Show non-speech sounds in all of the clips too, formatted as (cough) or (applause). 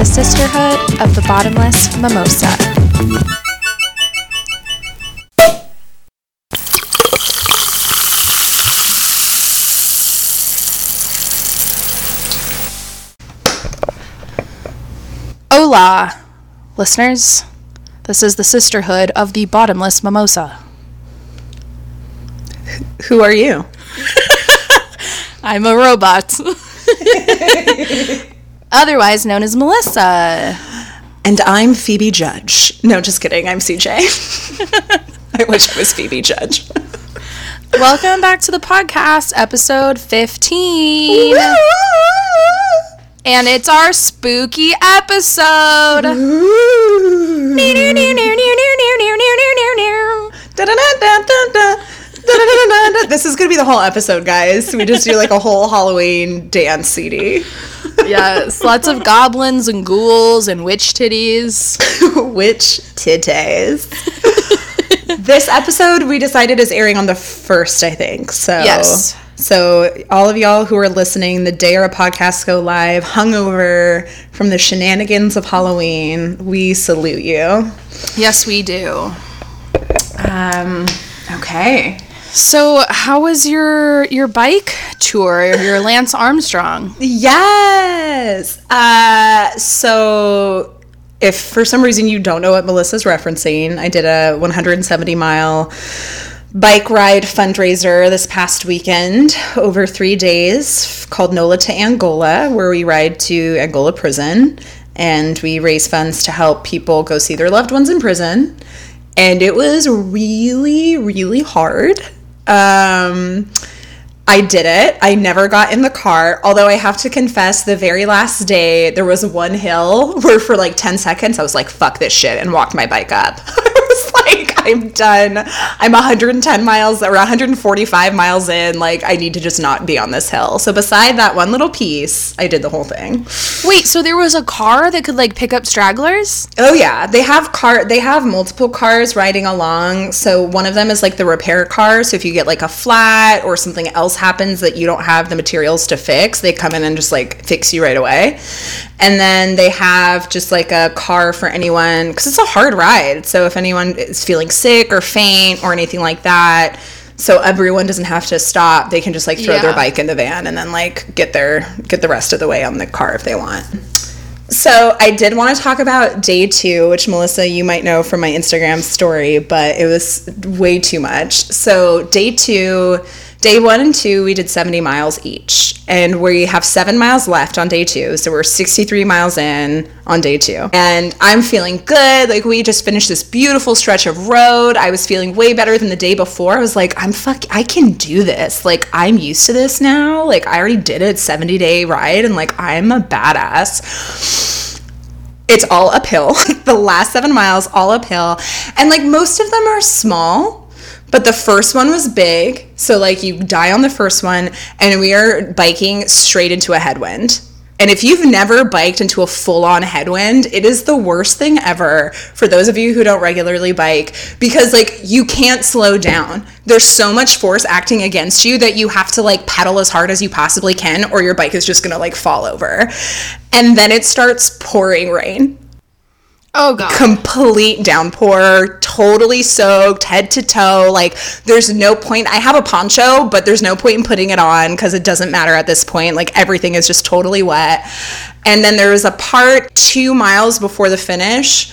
the Sisterhood of the Bottomless Mimosa. Hola, listeners. This is the Sisterhood of the Bottomless Mimosa. Who are you? (laughs) I'm a robot. (laughs) Otherwise known as Melissa. And I'm Phoebe Judge. No, just kidding. I'm CJ. (laughs) I wish I was Phoebe Judge. Welcome back to the podcast, episode 15. And it's our spooky episode. This is gonna be the whole episode, guys. We just do like a whole Halloween dance CD. yes, lots of goblins and ghouls and witch titties. (laughs) Witch titties. this episode we decided is airing on the first, I think. So Yes. So all of y'all who are listening, the day our podcasts go live, hungover from the shenanigans of Halloween, we salute you. Yes, we do. Um. Okay. So, how was your your bike tour? Your (laughs) Lance Armstrong? Yes. Uh, so, if for some reason you don't know what Melissa's referencing, I did a 170 mile bike ride fundraiser this past weekend over three days called NOLA to Angola, where we ride to Angola prison and we raise funds to help people go see their loved ones in prison. And it was really, really hard. Um, I did it. I never got in the car. Although I have to confess, the very last day, there was one hill (laughs) where for like 10 seconds I was like, fuck this shit, and walked my bike up. (laughs) like, I'm done. I'm 110 miles or 145 miles in. Like, I need to just not be on this hill. So, beside that one little piece, I did the whole thing. Wait, so there was a car that could like pick up stragglers? Oh yeah, they have car. They have multiple cars riding along. So one of them is like the repair car. So if you get like a flat or something else happens that you don't have the materials to fix, they come in and just like fix you right away. And then they have just like a car for anyone because it's a hard ride. So if anyone is feeling sick or faint or anything like that. So everyone doesn't have to stop. They can just like throw their bike in the van and then like get their get the rest of the way on the car if they want. So I did want to talk about day two, which Melissa, you might know from my Instagram story, but it was way too much. So day two, day one and two, we did 70 miles each. And we have seven miles left on day two. So we're 63 miles in on day two. And I'm feeling good. Like we just finished this beautiful stretch of road. I was feeling way better than the day before. I was like, I'm fuck I can do this. Like I'm used to this now. Like I already did it 70 day ride and like I'm a badass it's all uphill. (laughs) the last seven miles, all uphill. And like most of them are small, but the first one was big. So like you die on the first one, and we are biking straight into a headwind. And if you've never biked into a full on headwind, it is the worst thing ever for those of you who don't regularly bike because, like, you can't slow down. There's so much force acting against you that you have to, like, pedal as hard as you possibly can, or your bike is just gonna, like, fall over. And then it starts pouring rain Oh god. complete downpour, totally soaked, head to toe. Like, there's no point. I have a poncho, but there's no point in putting it on because it doesn't matter at this point. Like, everything is just totally wet. And then there was a part two miles before the finish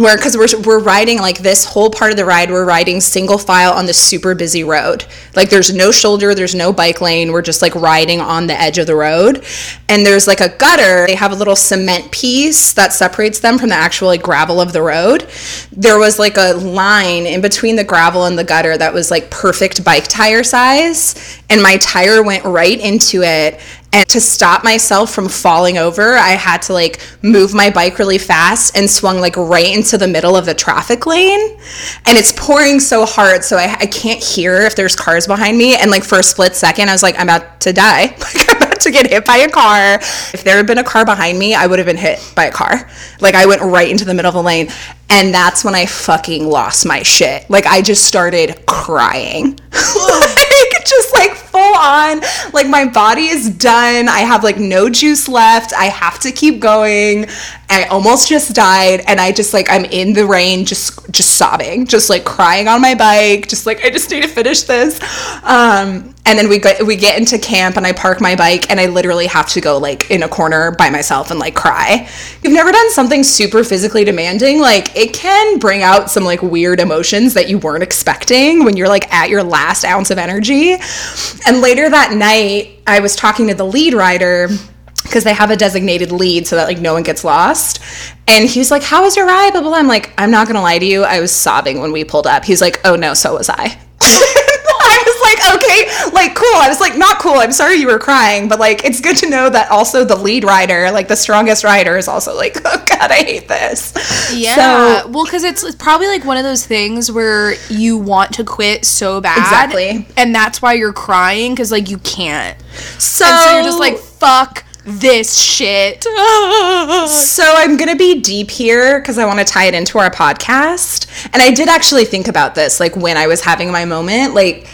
where because we're, we're riding like this whole part of the ride we're riding single file on this super busy road. Like there's no shoulder there's no bike lane we're just like riding on the edge of the road. And there's like a gutter. They have a little cement piece that separates them from the actual like gravel of the road. There was like a line in between the gravel and the gutter that was like perfect bike tire size and my tire went right into it and to stop myself from falling over, I had to like move my bike really fast and swung like right into the middle of the traffic lane. And it's pouring so hard, so I, I can't hear if there's cars behind me. And like for a split second, I was like, I'm about to die. (laughs) Like I'm about to get hit by a car. If there had been a car behind me, I would have been hit by a car. Like I went right into the middle of the lane. And that's when I fucking lost my shit. Like I just started crying. (laughs) like just like full on like my body is done. I have like no juice left. I have to keep going. I almost just died and I just like I'm in the rain just just sobbing, just like crying on my bike, just like I just need to finish this. Um and then we get we get into camp and I park my bike and I literally have to go like in a corner by myself and like cry. You've never done something super physically demanding, like it can bring out some like weird emotions that you weren't expecting when you're like at your last ounce of energy. And later that night, I was talking to the lead rider because they have a designated lead so that like no one gets lost. And he was like, "How was your ride?" Blah blah. blah. I'm like, "I'm not gonna lie to you. I was sobbing when we pulled up." He's like, "Oh no, so was I." (laughs) I was like, okay, like cool. I was like, not cool. I'm sorry you were crying, but like, it's good to know that also the lead rider, like the strongest rider, is also like, (laughs) oh god, I hate this. Yeah. well, because it's, it's probably like one of those things where you want to quit so bad. Exactly. And that's why you're crying because like you can't. So, And so you're just like, fuck this shit. (laughs) So I'm gonna be deep here because I want to tie it into our podcast. And I did actually think about this, like when I was having my moment, like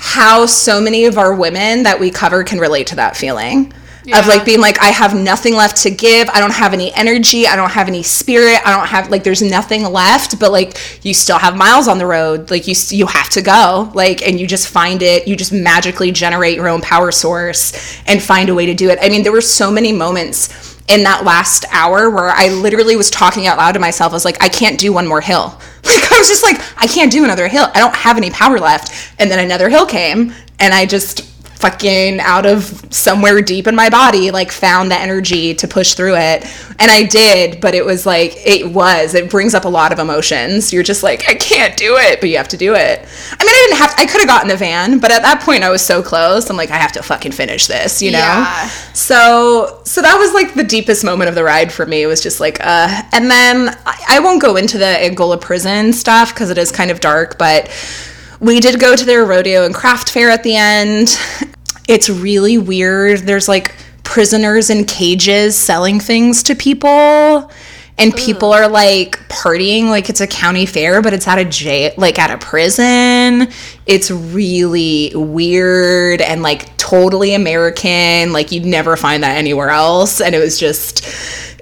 how so many of our women that we cover can relate to that feeling. Yeah. Of like being like, I have nothing left to give. I don't have any energy. I don't have any spirit. I don't have like, there's nothing left. But like, you still have miles on the road. Like you, you have to go. Like, and you just find it. You just magically generate your own power source and find a way to do it. I mean, there were so many moments in that last hour where I literally was talking out loud to myself. I was like, I can't do one more hill. (laughs) Like I was just like, I can't do another hill. I don't have any power left. And then another hill came and I just fucking out of somewhere deep in my body like found the energy to push through it. And i did but it was like it was it brings up a lot of emotions. You're just like i can't do it but you have to do it. I mean i didn't have i could have gotten the van but at that point i was so close. I'm like i have to fucking finish this you know? Yeah. so so that was like the deepest moment of the ride for me. It was just like uh and then I, I won't go into the Angola prison stuff because it is kind of dark, but we did go to their rodeo and craft fair at the end. It's really weird. There's like prisoners in cages selling things to people. And people are like partying like it's a county fair, but it's at a jail, like at a prison. It's really weird and like totally American. Like you'd never find that anywhere else. And it was just,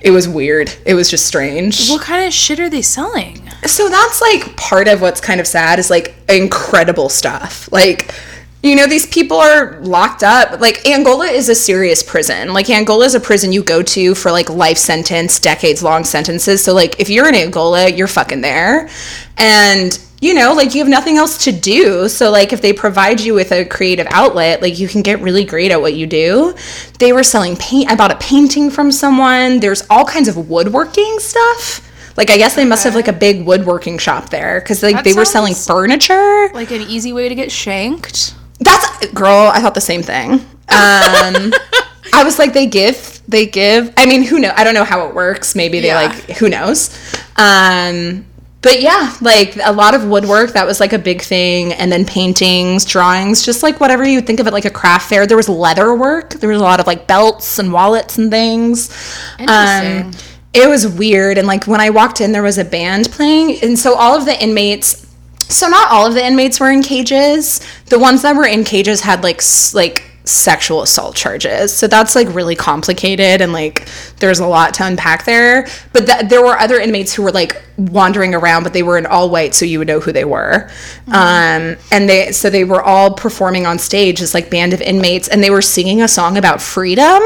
it was weird. It was just strange. what kind of shit are they selling? So that's like part of what's kind of sad is like incredible stuff. Like, you know, these people are locked up. Like, Angola is a serious prison. Like, Angola is a prison you go to for like life sentence, decades long sentences. So, like, if you're in Angola, you're fucking there. And, you know, like, you have nothing else to do. So, like, if they provide you with a creative outlet, like, you can get really great at what you do. They were selling paint. I bought a painting from someone. There's all kinds of woodworking stuff. Like I guess they must have like a big woodworking shop there because like That they were selling furniture. Like an easy way to get shanked? That's girl. I thought the same thing. Um, (laughs) I was like, they give, they give. I mean, who know? I don't know how it works. Maybe they Yeah. like, who knows? Um, but yeah, like a lot of woodwork. That was like a big thing, and then paintings, drawings, just like whatever you think of it like a craft fair. There was leather work. There was a lot of like belts and wallets and things. Interesting. Um, it was weird, and like when I walked in, there was a band playing, and so all of the inmates so not all of the inmates were in cages. The ones that were in cages had like like sexual assault charges. So that's like really complicated and like there's a lot to unpack there. But th- there were other inmates who were like wandering around, but they were in all white, so you would know who they were. Um, and they so they were all performing on stage as like band of inmates, and they were singing a song about freedom.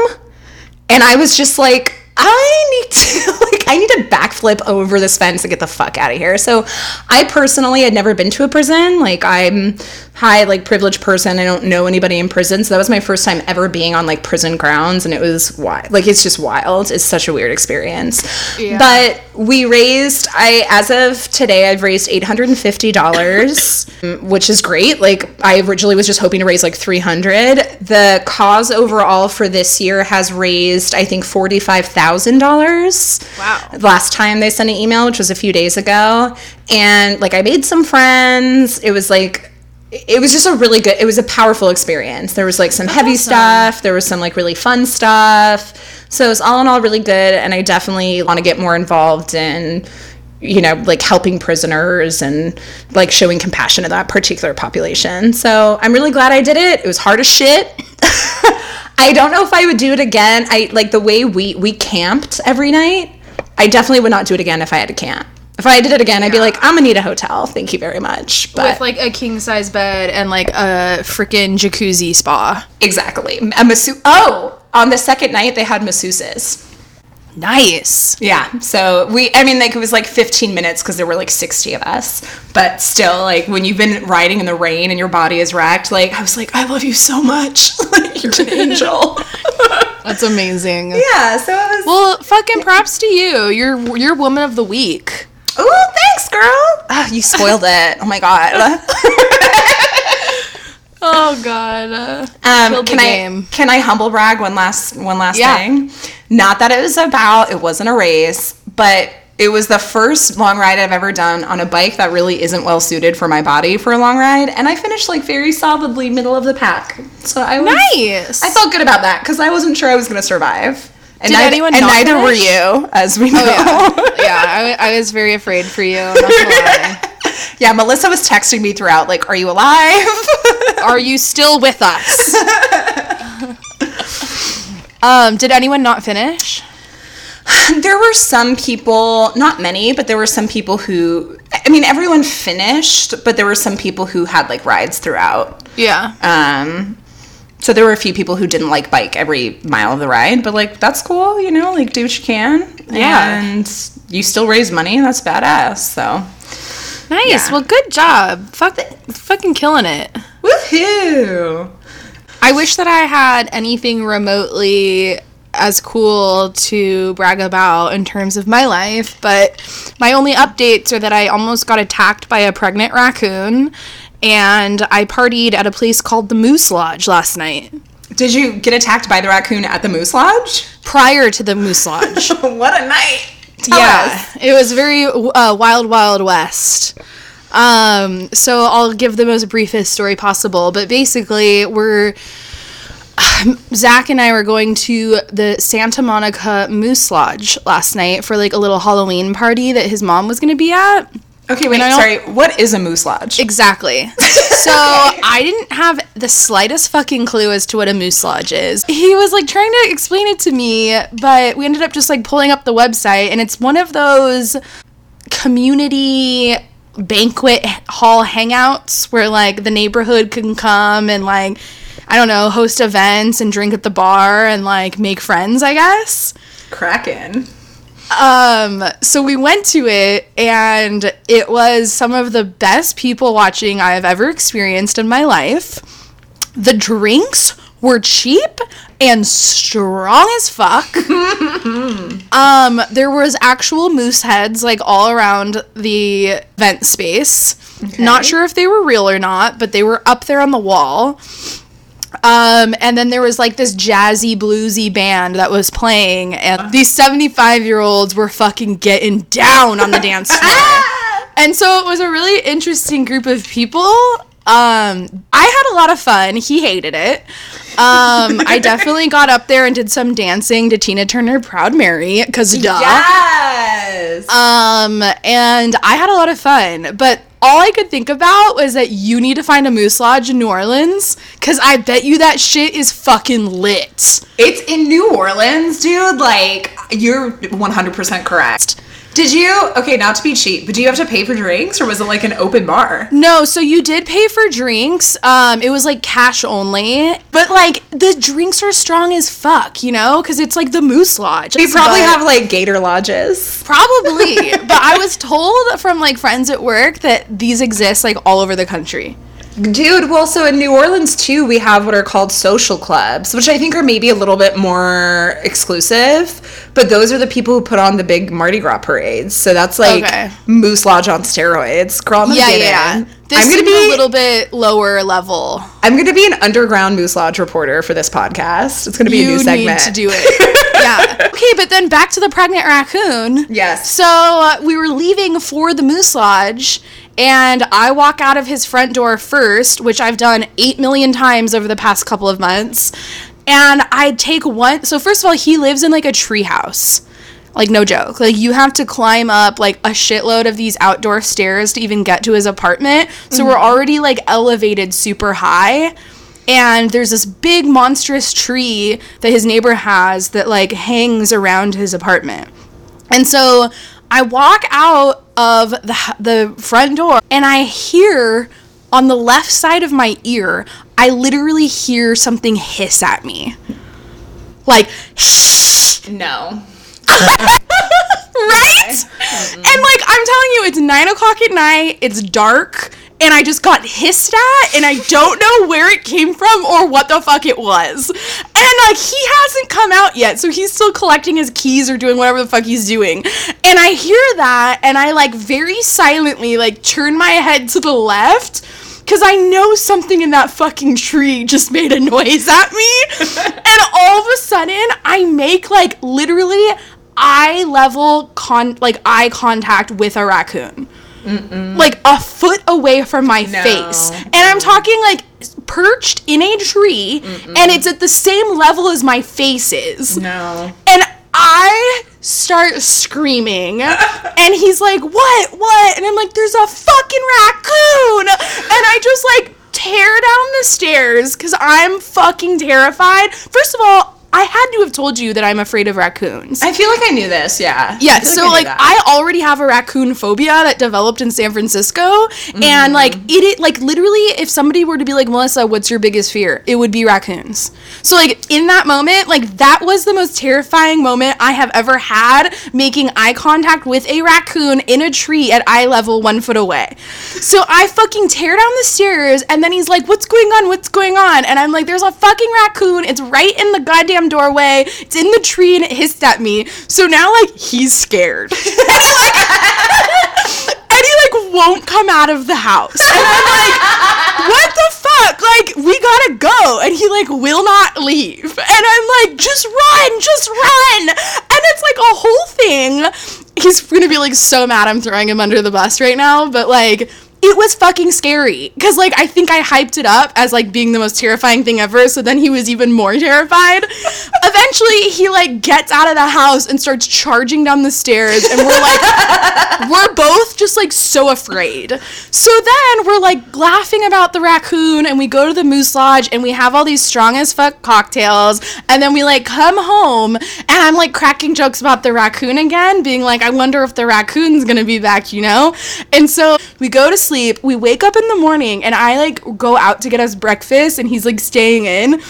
And I was just like, I need to (laughs) like I need to backflip over this fence and get the fuck out of here. So I personally had never been to a prison. Like I'm high like privileged person. I don't know anybody in prison. So that was my first time ever being on like prison grounds and it was wild. Like it's just wild. It's such a weird experience. Yeah. But we raised I as of today I've raised $850, which is great. Like I originally was just hoping to raise like 300. The cause overall for this year has raised I think $45,000. Wow. Last time they sent an email, which was a few days ago, and like I made some friends. It was like it was just a really good it was a powerful experience there was like some heavy awesome. stuff there was some like really fun stuff so it was all in all really good and i definitely want to get more involved in you know, like helping prisoners and like showing compassion to that particular population. So I'm really glad I did it. It was hard as shit. (laughs) I don't know if I would do it again. I like the way we we camped every night. I definitely would not do it again if I had to camp. If I did it again, I'd be like, I'm gonna need a hotel. Thank you very much. But With like a king size bed and like a freaking jacuzzi spa. exactly, a masseuse. Oh, on the second night they had masseuses. Nice. Yeah. So we, I mean, like it was like 15 minutes because there were like 60 of us. But still, like when you've been riding in the rain and your body is wrecked, like I was like, I love you so much. (laughs) like you're an angel. (laughs) That's amazing. yeah. So it was. Well, fucking props to you. You're you're woman of the week. oh, thanks, girl. Ah, you spoiled it. Oh my god. (laughs) Oh god. Um, can I game. can I humble brag one last one last Yeah. thing? Not that it was about it wasn't a race, but it was the first long ride I've ever done on a bike that really isn't well suited for my body for a long ride, and I finished like very solidly middle of the pack. So I was nice. I felt good about that because I wasn't sure I was going to survive. And Did neither, anyone and neither were you, as we know. Oh, yeah. yeah, I, I was very afraid for you. (laughs) I'm not gonna lie. yeah, Melissa was texting me throughout, like, "Are you alive?" (laughs) Are you still with us? (laughs) um, did anyone not finish? there were some people, not many, but there were some people who, I mean, everyone finished, but there were some people who had like rides throughout. Yeah. Um, so there were a few people who didn't like bike every mile of the ride, but like that's cool, you know, like do what you can. Yeah. And you still raise money, that's badass. So Nice. yeah. Well, good job. Fuck, fucking killing it. woohoo! I wish that I had anything remotely as cool to brag about in terms of my life, but my only updates are that I almost got attacked by a pregnant raccoon and I partied at a place called the Moose Lodge last night. Did you get attacked by the raccoon at the Moose Lodge? Prior to the Moose Lodge. (laughs) what a night! Tell yeah, us. it was very uh, wild, wild west. Um, so I'll give the most briefest story possible, but basically, we're (sighs) Zach and I were going to the Santa Monica Moose Lodge last night for like a little Halloween party that his mom was going to be at. Okay, wait. Sorry. What is a Moose Lodge? Exactly. (laughs) So I didn't have the slightest fucking clue as to what a moose lodge is. He was like trying to explain it to me, but we ended up just like pulling up the website, and it's one of those community banquet hall hangouts where like the neighborhood can come and like I don't know, host events and drink at the bar and like make friends, I guess. Kraken. Um, so we went to it and it was some of the best people watching I have ever experienced in my life. The drinks were cheap and strong as fuck. (laughs) um, there was actual moose heads like all around the event space. Not sure if they were real or not, but they were up there on the wall. Um, and then there was like this jazzy bluesy band that was playing, and these 75 year olds were fucking getting down on the dance floor. (laughs) and so it was a really interesting group of people. Um, I had a lot of fun. He hated it. Um, I definitely got up there and did some dancing to Tina Turner Proud Mary, because duh. Yes. Um, and I had a lot of fun, but all I could think about was that you need to find a moose lodge in New Orleans, because I bet you that shit is fucking lit. It's in New Orleans, dude. Like, you're 100% correct. Did you, okay, not to be cheap, but do you have to pay for drinks or was it like an open bar? No, so you did pay for drinks. Um, it was like cash only, but like the drinks are strong as fuck, you know, because it's like the Moose Lodge. You probably But- have like gator lodges. probably, (laughs) but I was told from like friends at work that these exist like all over the country. Dude, well, so in New Orleans too, we have what are called social clubs, which I think are maybe a little bit more exclusive. But those are the people who put on the big Mardi Gras parades. So that's like Okay. Moose Lodge on steroids. Girl, Yeah, yeah. in. This I'm gonna be a little bit lower level. I'm gonna be an underground Moose Lodge reporter for this podcast. It's gonna be a new you segment. need to do it. yeah. (laughs) Okay, but then back to the pregnant raccoon. Yes. So uh, we were leaving for the Moose Lodge, and I walk out of his front door first, which I've done eight million times over the past couple of months. And I take one. So first of all, he lives in like a treehouse. Like no joke. Like you have to climb up like a shitload of these outdoor stairs to even get to his apartment. So we're mm-hmm. already like elevated super high. And there's this big monstrous tree that his neighbor has that like hangs around his apartment. And so I walk out of the the front door and I hear on the left side of my ear, I literally hear something hiss at me. Like shh No. (laughs) right? And like I'm telling you, it's nine o'clock at night, it's dark, and I just got hissed at, and I don't know where it came from or what the fuck it was. And like he hasn't come out yet, so he's still collecting his keys or doing whatever the fuck he's doing. And I hear that, and I like very silently like turn my head to the left. Cause I know something in that fucking tree just made a noise at me. (laughs) and all of a sudden I make like literally eye level con like eye contact with a raccoon. Like a foot away from my face. And I'm talking like perched in a tree and it's at the same level as my face is. No. And I start screaming. (laughs) and he's like, What? What? And I'm like, There's a fucking raccoon. And I just like tear down the stairs because I'm fucking terrified. First of all, I had to have told you that I'm afraid of raccoons. I feel like I knew this, yeah. Yeah, so I like. I already have a raccoon phobia that developed in San Francisco, Mm-hmm. and like it, it, like literally, if somebody were to be like Melissa, what's your biggest fear? It would be raccoons. So like in that moment, like that was the most terrifying moment I have ever had, making eye contact with a raccoon in a tree at eye level, one foot away. So I fucking tear down the stairs, and then he's like, "What's going on? What's going on?" And I'm like, "There's a fucking raccoon. It's right in the goddamn doorway. It's in the tree, and it hissed at me." So now like he's scared. and he like and he like won't come out of the house. And I'm like, what the fuck? Like, we gotta go. And he like will not leave. And I'm like, just run, just run. And it's like a whole thing. He's gonna be like so mad I'm throwing him under the bus right now, but like it was fucking scary. Because like i think i hyped it up as like being the most terrifying thing ever so then he was even more (laughs) terrified. Eventually he like gets out of the house and starts charging down the stairs and we're like (laughs) we're both just like so afraid. So then we're like laughing about the raccoon and we go to the moose lodge and we have all these strong as fuck cocktails and then we like come home and i'm like cracking jokes about the raccoon again being like i wonder if the raccoon's gonna be back you know? And so we go to sleep we wake up in the morning and i like go out to get us breakfast and he's like staying in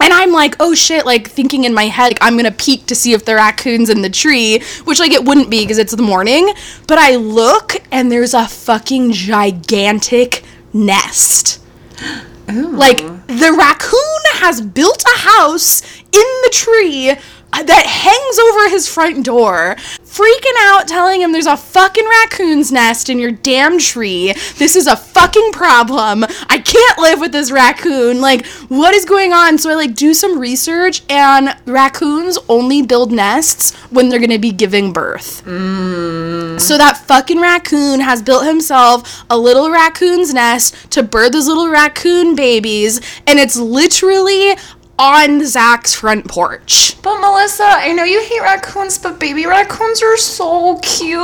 and I'm like, oh shit, like thinking in my head, like, I'm gonna peek to see if the raccoon's in the tree, which like it wouldn't be because it's the morning. But I look and there's a fucking gigantic nest. (gasps) Like the raccoon has built a house in the tree that hangs over his front door, freaking out, telling him there's a fucking raccoon's nest in your damn tree. This is a fucking problem. I can't live with this raccoon. Like, what is going on? So I like do some research, and raccoons only build nests when they're gonna be giving birth. Mm. So that fucking raccoon has built himself a little raccoon's nest to birth his little raccoon babies, and it's literally on Zach's front porch. But Melissa, I know you hate raccoons, but baby raccoons are so cute.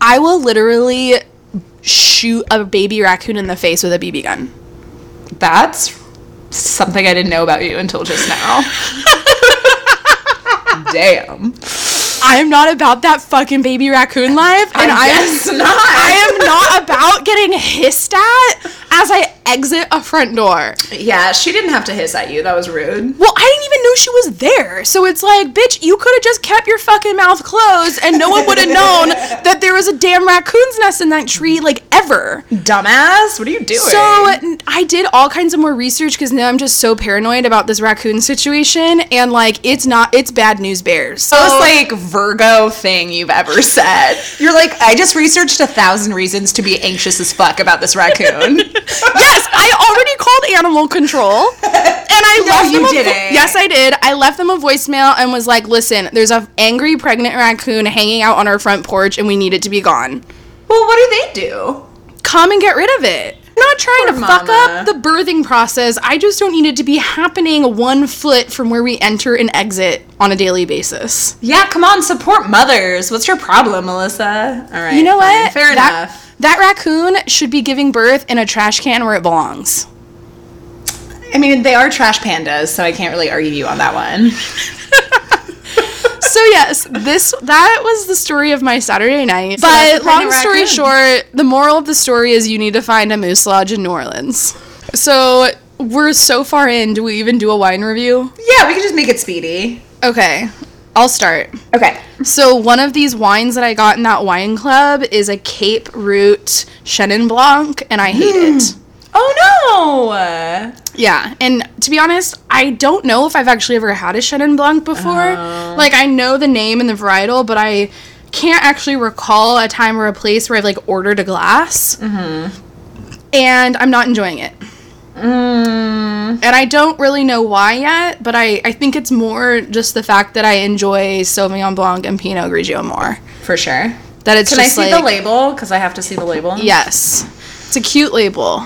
I will literally shoot a baby raccoon in the face with a BB gun. That's something I didn't know about you until just now. (laughs) Damn. I am not about that fucking baby raccoon life, and I, guess am not. I am not about getting hissed at as I exit a front door. Yeah, she didn't have to hiss at you. That was rude. Well, I didn't even know she was there. So it's like, bitch, you could have just kept your fucking mouth closed and no one would have known (laughs) that there was a damn raccoon's nest in that tree, like, ever. Dumbass, what are you doing? So I did all kinds of more research because now I'm just so paranoid about this raccoon situation. And, like, it's not, it's bad news bears. So, most like Virgo thing you've ever said. (laughs) You're like, I just researched a thousand reasons to be anxious as fuck about this raccoon. (laughs) yes, I already called animal control. And I No, left you them a. Yes, I did. I left them a voicemail and was like, "Listen, there's a angry pregnant raccoon hanging out on our front porch and we need it to be gone. well, what do they do? Come and get rid of it." Not trying Poor to fuck up the birthing process. I just don't need it to be happening one foot from where we enter and exit on a daily basis. Yeah, come on, support mothers. What's your problem, Melissa? All right. You know fine, what? Fair that, enough. That raccoon should be giving birth in a trash can where it belongs. I mean, they are trash pandas, so I can't really argue you on that one. (laughs) So yes, this that was the story of my Saturday night. that's but long story short, the moral of the story is you need to find a moose lodge in New Orleans. So we're so far in. Do we even do a wine review? Yeah, we can just make it speedy. Okay, I'll start. Okay. So one of these wines that I got in that wine club is a Cape Root Chenin Blanc, and I hate it. Hmm. Oh no! Yeah, and to be honest, I don't know if I've actually ever had a Chenin Blanc before. Like I know the name and the varietal, but I can't actually recall a time or a place where I've like ordered a glass. And I'm not enjoying it. Mm, And I don't really know why yet, but I, I think it's more just the fact that I enjoy Sauvignon Blanc and Pinot Grigio more. for sure. That it's Can I see like the label? Because I have to see the label. yes, it's a cute label.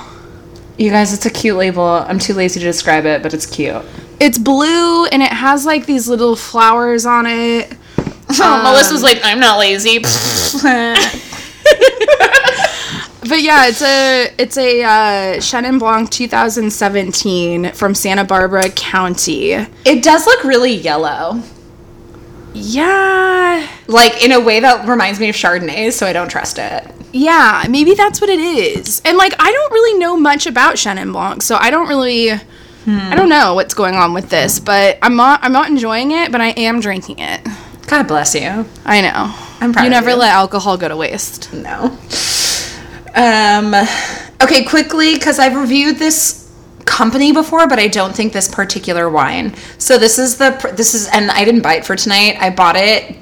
You guys, it's a cute label. I'm too lazy to describe it, but it's cute. It's blue and it has like these little flowers on it. (laughs) Melissa's like, I'm not lazy. (laughs) But yeah, it's a it's a uh, Chenin Blanc 2017 from Santa Barbara County. it does look really yellow. Yeah, Like in a way that reminds me of Chardonnay, so I don't trust it. yeah, maybe that's what it is. And like, I don't really know much about Chenin Blanc, so I don't really, I don't know what's going on with this. But I'm not I'm not enjoying it, but I am drinking it. God bless you. I know. I'm proud You never you. let alcohol go to waste. No. Um, okay, quickly, because I've reviewed this company before, but I don't think this particular wine. So this is the this is, and I didn't buy it for tonight. I bought it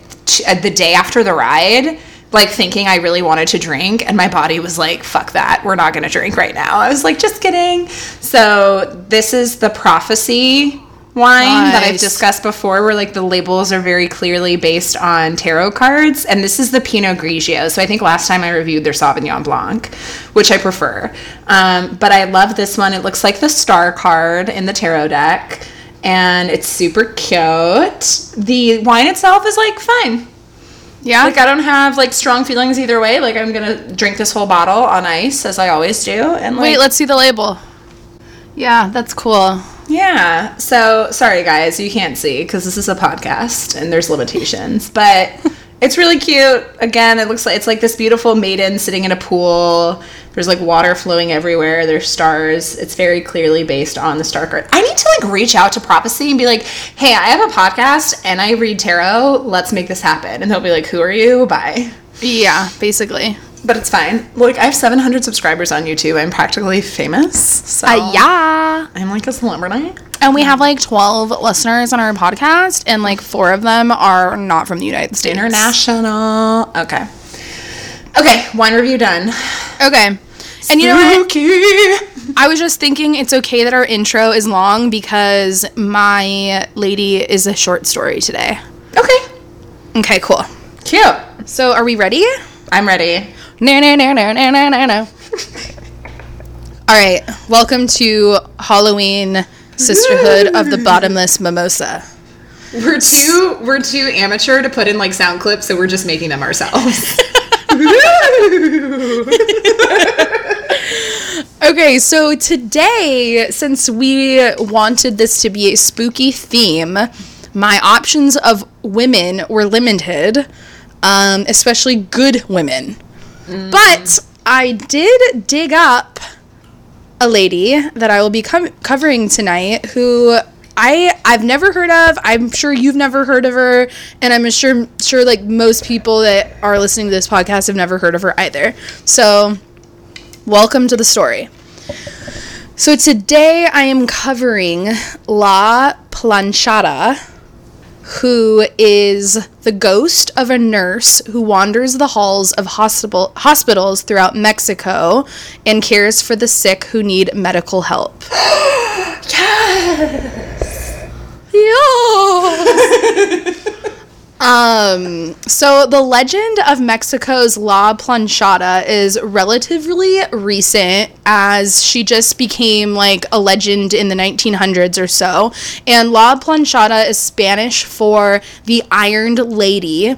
uh, the day after the ride, like thinking I really wanted to drink, and my body was like, "Fuck that, we're not gonna drink right now." I was like, "Just kidding." So this is the Prophecy wine that I've discussed before, where like the labels are very clearly based on tarot cards, and this is the Pinot Grigio. So I think last time I reviewed their Sauvignon Blanc, which I prefer. Um, but I love this one. It looks like the star card in the tarot deck, and it's super cute. The wine itself is like fine. Yeah. Like I don't have like strong feelings either way. Like I'm gonna drink this whole bottle on ice as I always do. And like, Wait, let's see the label. Yeah, that's cool. Yeah. So sorry, guys, you can't see because this is a podcast and there's limitations, (laughs) but it's really cute. Again, it looks like it's like this beautiful maiden sitting in a pool. There's like water flowing everywhere. There's stars. It's very clearly based on the star card. I need to like reach out to Prophecy and be like, "Hey, I have a podcast and I read tarot. Let's make this happen." And they'll be like, "Who are you?" Bye. Yeah, basically. But it's fine. Look, I have 700 subscribers on YouTube. I'm practically famous. So Uh, yeah. I'm like a celebrity. And we have like 12 listeners on our podcast, and like four of them are not from the United States. International. Okay. Okay, wine review done. Okay. And you know what? I was just thinking it's okay that our intro is long because my lady is a short story today. Okay. Okay, cool. Cute. So are we ready? I'm ready. No, no, no, no, no, no, no, no. All right. Welcome to Halloween Sisterhood of the Bottomless Mimosa. We're too we're too amateur to put in like sound clips, so we're just making them ourselves. (laughs) Okay, so today, since we wanted this to be a spooky theme, my options of women were limited, um, especially good women. But I did dig up a lady that I will be com- covering tonight who I I've never heard of. I'm sure you've never heard of her, and I'm sure sure like most people that are listening to this podcast have never heard of her either. So, welcome to the story. So today I am covering La Planchada, who is the ghost of a nurse who wanders the halls of hospital hospitals throughout Mexico and cares for the sick who need medical help. (gasps) yes. (laughs) Um, so the legend of Mexico's La Planchada is relatively recent as she just became like a legend in the 1900s or so. And La Planchada is Spanish for the Ironed Lady.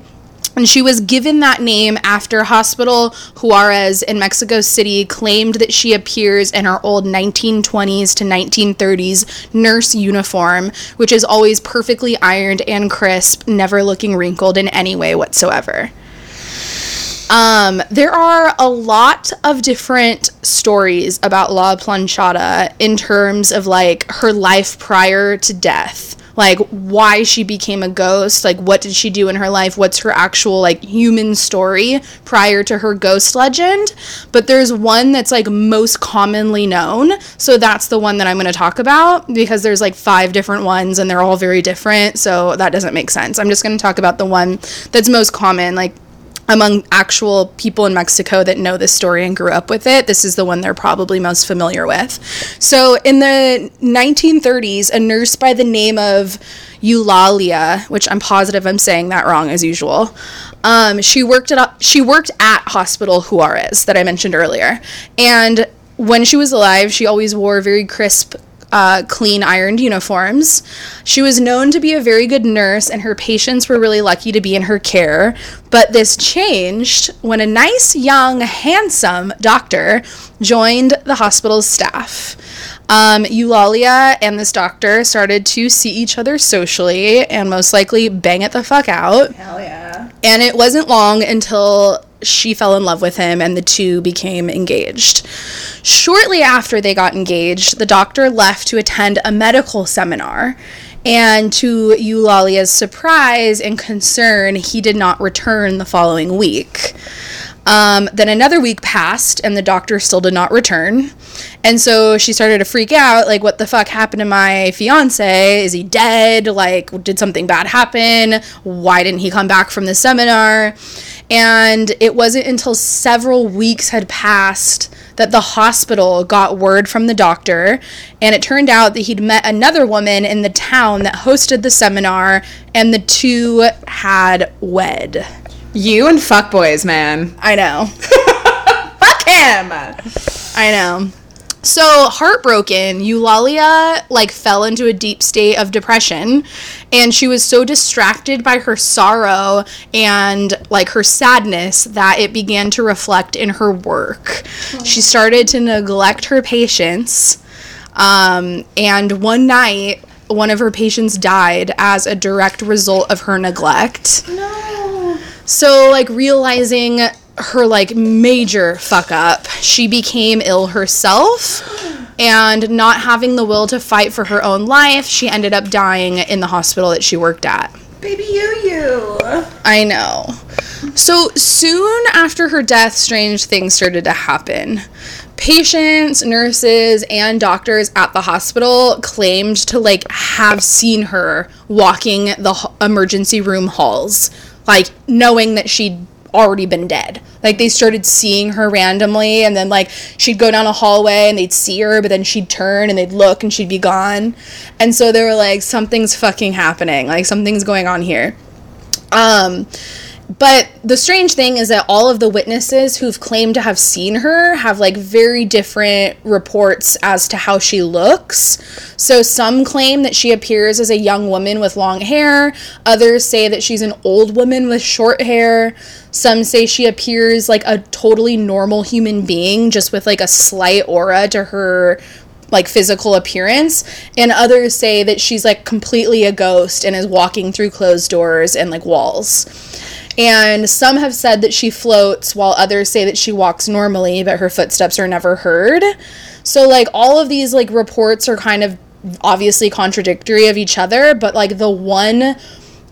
And she was given that name after Hospital Juarez in Mexico City claimed that she appears in her old 1920s to 1930s nurse uniform, which is always perfectly ironed and crisp, never looking wrinkled in any way whatsoever. Um, there are a lot of different stories about La Planchada in terms of like her life prior to death like why she became a ghost like what did she do in her life what's her actual like human story prior to her ghost legend. But there's one that's like most commonly known so that's the one that i'm going to talk about because there's like five different ones and they're all very different so that doesn't make sense. I'm just going to talk about the one that's most common like among actual people in Mexico that know this story and grew up with it, this is the one they're probably most familiar with. So, in the 1930s, a nurse by the name of Eulalia, which I'm positive I'm saying that wrong as usual, um, she worked at she worked at Hospital Juarez that I mentioned earlier, and when she was alive, she always wore very crisp uh, clean ironed uniforms. She was known to be a very good nurse, and her patients were really lucky to be in her care. But this changed when a nice, young, handsome doctor joined the hospital's staff. Um, Eulalia and this doctor started to see each other socially and most likely bang it the fuck out. Hell yeah. And it wasn't long until she fell in love with him and the two became engaged. Shortly after they got engaged, the doctor left to attend a medical seminar. And to Eulalia's surprise and concern, he did not return the following week. Um, then another week passed and the doctor still did not return. And so she started to freak out like, what the fuck happened to my fiance? Is he dead? Like, did something bad happen? Why didn't he come back from the seminar? And it wasn't until several weeks had passed that the hospital got word from the doctor. And it turned out that he'd met another woman in the town that hosted the seminar, and the two had wed. You and fuckboys, man. I know. (laughs) Fuck him. I know. So heartbroken, Eulalia like fell into a deep state of depression and she was so distracted by her sorrow and like her sadness that it began to reflect in her work. She started to neglect her patients. Um, and one night, one of her patients died as a direct result of her neglect. No. So, like, realizing her, like, major fuck up, she became ill herself. And not having the will to fight for her own life, she ended up dying in the hospital that she worked at. Baby you you. I know. So soon after her death, strange things started to happen. Patients, nurses, and doctors at the hospital claimed to like have seen her walking the emergency room halls, like knowing that she'd already been dead. Like they started seeing her randomly and then like she'd go down a hallway and they'd see her but then she'd turn and they'd look and she'd be gone. And so they were like something's fucking happening. Like something's going on here. Um but the strange thing is that all of the witnesses who've claimed to have seen her have like very different reports as to how she looks. So some claim that she appears as a young woman with long hair, others say that she's an old woman with short hair. Some say she appears like a totally normal human being just with like a slight aura to her like physical appearance and others say that she's like completely a ghost and is walking through closed doors and like walls and some have said that she floats while others say that she walks normally but her footsteps are never heard. So like all of these like reports are kind of obviously contradictory of each other but like the one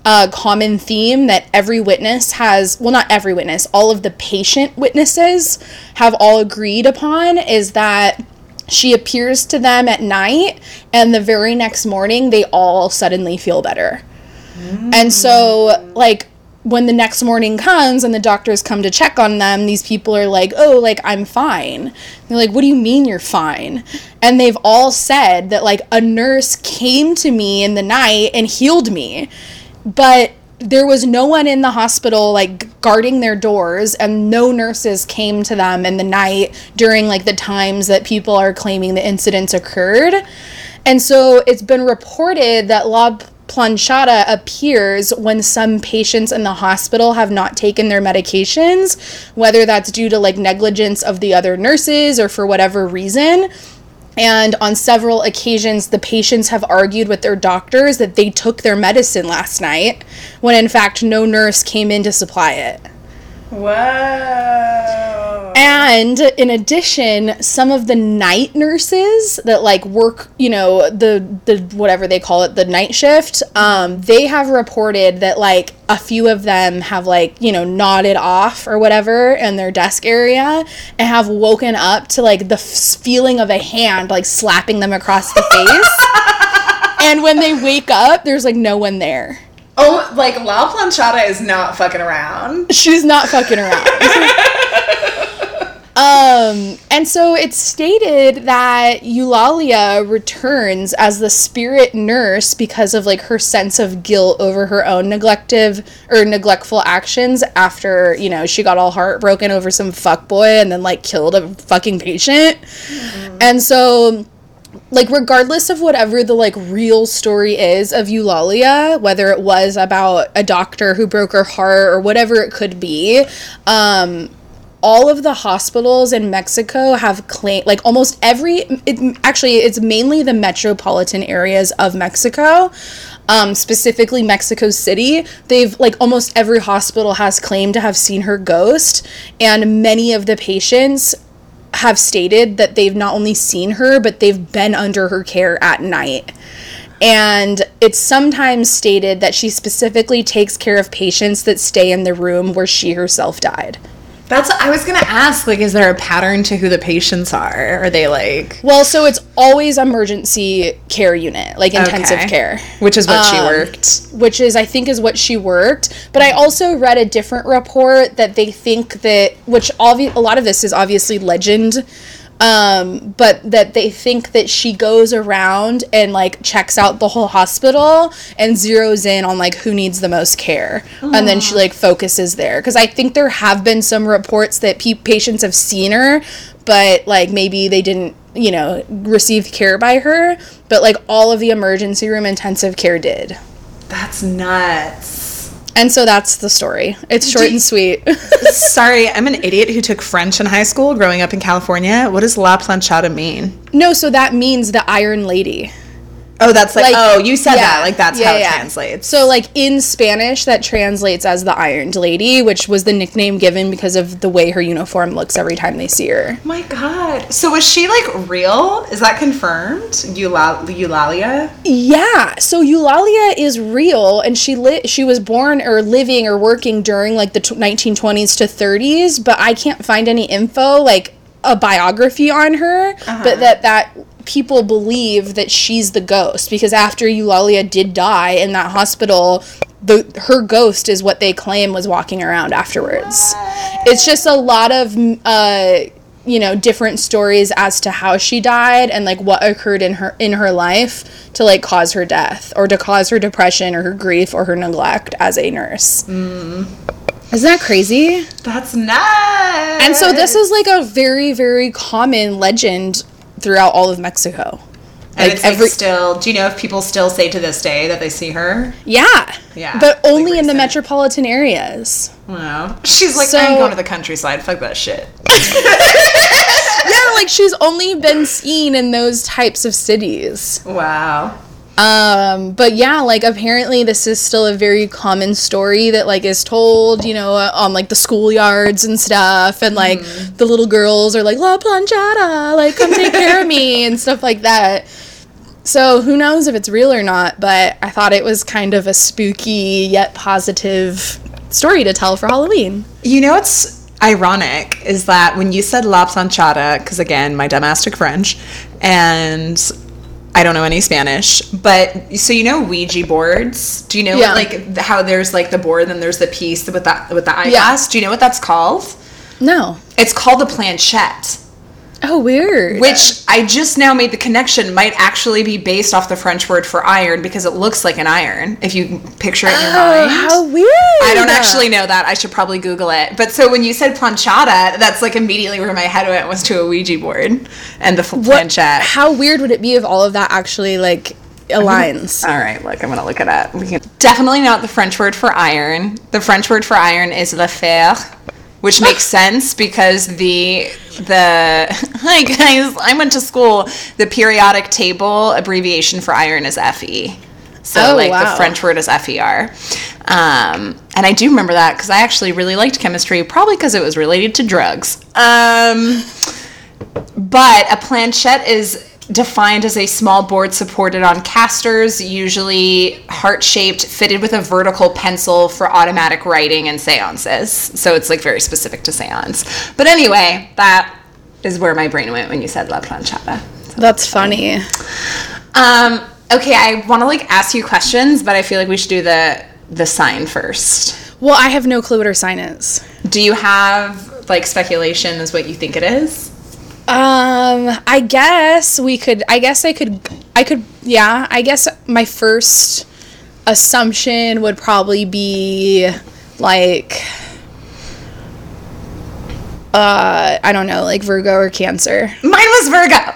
uh, common theme that every witness has well not every witness all of the patient witnesses have all agreed upon is that she appears to them at night and the very next morning they all suddenly feel better. And so like when the next morning comes and the doctors come to check on them these people are like oh like i'm fine. They're like what do you mean you're fine? And they've all said that like a nurse came to me in the night and healed me but there was no one in the hospital like guarding their doors and no nurses came to them in the night during like the times that people are claiming the incidents occurred. And so it's been reported that La Planchada appears when some patients in the hospital have not taken their medications, whether that's due to like negligence of the other nurses or for whatever reason. And on several occasions, the patients have argued with their doctors that they took their medicine last night, when in fact, no nurse came in to supply it. Whoa. And in addition, some of the night nurses that like work, you know, the the whatever they call it, the night shift, um, they have reported that like a few of them have like, you know, nodded off or whatever in their desk area and have woken up to like the f- feeling of a hand like slapping them across the face. (laughs) and when they wake up, there's like no one there. Oh, like La Planchada is not fucking around. She's not fucking around. (laughs) um, and so it's stated that Eulalia returns as the spirit nurse because of like her sense of guilt over her own neglective or neglectful actions after, you know, she got all heartbroken over some fuckboy and then like killed a fucking patient. And so like regardless of whatever the like real story is of Eulalia, whether it was about a doctor who broke her heart or whatever it could be, um, all of the hospitals in Mexico have claimed like almost every it, actually it's mainly the metropolitan areas of Mexico. Um, specifically Mexico City, they've like almost every hospital has claimed to have seen her ghost, and many of the patients have stated that they've not only seen her, but they've been under her care at night. And it's sometimes stated that she specifically takes care of patients that stay in the room where she herself died. That's I was gonna ask, like, is there a pattern to who the patients are? Are they like Well, so it's always emergency care unit, like intensive Okay. care. which is what she Um, worked? which is I think is what she worked. But I also read a different report that they think that which obvi- a lot of this is obviously legend. Um, but that they think that she goes around and like checks out the whole hospital and zeroes in on like who needs the most care, and then she like focuses there. Because I think there have been some reports that pe- patients have seen her, but like maybe they didn't, you know, receive care by her. But like all of the emergency room intensive care did. That's nuts. And so that's the story. It's short and sweet. (laughs) Sorry, I'm an idiot who took French in high school growing up in California. What does La Planchada mean? no, so that means the Iron Lady. Oh, that's like, Like, oh, you said yeah, that. Like that's yeah, how it yeah. translates. So, like in Spanish, that translates as the Ironed Lady, which was the nickname given because of the way her uniform looks every time they see her. Oh my god. So was she like real? Is that confirmed? Eula- Eulalia? Yeah, so Eulalia is real, and she lit. She was born or living or working during like the t- 1920s to 30s, but I can't find any info like a biography on her. But uh-huh. that that people believe that she's the ghost because after Eulalia did die in that hospital, the her ghost is what they claim was walking around afterwards. It's just a lot of uh you know different stories as to how she died and like what occurred in her in her life to like cause her death or to cause her depression or her grief or her neglect as a nurse. Isn't that crazy? That's nuts. And so this is like a very very common legend throughout all of Mexico. and like it's like every- still. Do you know if people still say to this day that they see her? Yeah. Yeah, But like only in the metropolitan areas. Wow. She's like, So- I'm going to the countryside. Fuck that shit. (laughs) Yeah, like she's only been seen in those types of cities. Wow. Um, but yeah, like apparently this is still a very common story that like is told, you know, uh, on like the schoolyards and stuff, and like the little girls are like La Planchada, like come take care of me (laughs) and stuff like that. So who knows if it's real or not? But I thought it was kind of a spooky yet positive story to tell for Halloween. You know what's ironic is that when you said La Planchada, because again, my dumbass took French, and I don't know any Spanish, but so you know Ouija boards. Do you know Yeah. like how there's like the board, and then there's the piece with that with the eyeglass. Do you know what that's called? No. It's called the planchette. Oh, weird. which I just now made the connection might actually be based off the French word for iron because it looks like an iron if you picture it in your Oh, mind. how weird. I don't actually know that. I should probably Google it. But so when you said planchada, that's like immediately where my head went was to a Ouija board and the What- planchette. How weird would it be if all of that actually like aligns? All right, look, I'm gonna look it up. We can, definitely not the French word for iron. The French word for iron is le fer, which makes (laughs) sense because the the (laughs) hi guys, I went to school. The periodic table abbreviation for iron is Fe. So Oh, like the. French word is FER. Um, and I do remember that because I actually really liked chemistry, probably because it was related to drugs. Um, but a planchette is defined as a small board supported on casters, usually heart shaped, fitted with a vertical pencil for automatic writing and seances. So it's like very specific to seance. But anyway, that is where my brain went when you said la planchada. That's funny. Um, okay, I want to like ask you questions, but I feel like we should do the the sign first. Well, I have no clue what her sign is. Do you have like speculation as what you think it is? Um, I guess we could. I guess I could. I could. Yeah. I guess my first assumption would probably be like. Uh, I don't know, like Virgo or Cancer. Mine was Virgo.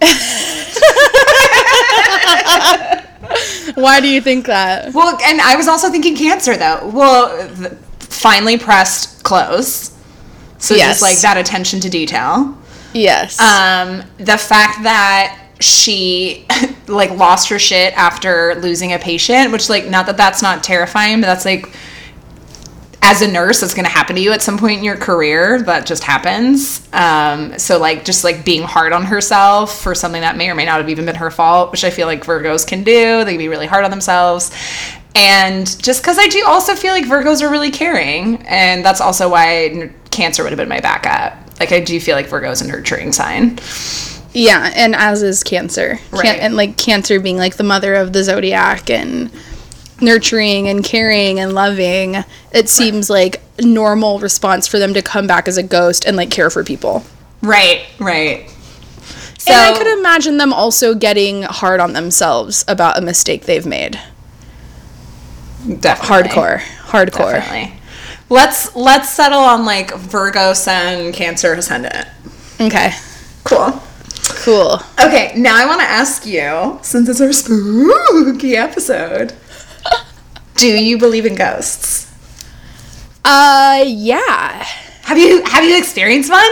(laughs) Why do you think that? Well, and I was also thinking Cancer though. Well, th- finely pressed clothes. So Yes. just like that attention to detail. Yes. Um, the fact that she (laughs) like lost her shit after losing a patient, which like not that that's not terrifying, but that's like as a nurse, that's going to happen to you at some point in your career. That just happens. Um, so like just like being hard on herself for something that may or may not have even been her fault, which I feel like Virgos can do. They can be really hard on themselves. And just because I do also feel like Virgos are really caring, and that's also why Cancer would have been my backup. Like I do feel like Virgo's a nurturing sign. yeah, and as is Cancer. Can- Right. and like Cancer being like the mother of the zodiac and nurturing and caring and loving. It seems like normal response for them to come back as a ghost and like care for people. Right, right. So and I could imagine them also getting hard on themselves about a mistake they've made. definitely, Hardcore. Hardcore. Definitely. Let's let's settle on like Virgo Sun, Cancer Ascendant. Okay. Cool. Cool. Okay, now I want to ask you, since it's our spooky episode, (laughs) do you believe in ghosts? Uh yeah. Have you have you experienced one?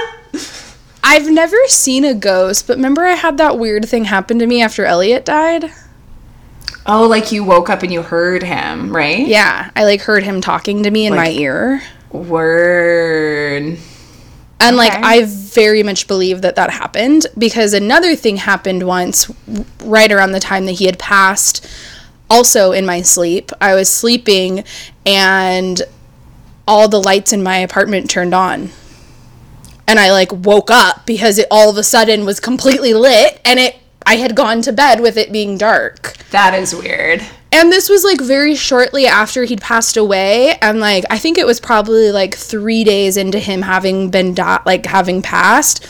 I've never seen a ghost, but remember I had that weird thing happen to me after Elliot died? Oh, like you woke up and you heard him, right? Yeah, I like heard him talking to me in my ear. Word. And like Okay. I very much believe that that happened because another thing happened once right around the time that he had passed also in my sleep. I was sleeping and all the lights in my apartment turned on. And I like woke up because it all of a sudden was completely lit and it I had gone to bed with it being dark. That is weird. And this was like very shortly after he'd passed away, and like I think it was probably like three days into him having been like having passed.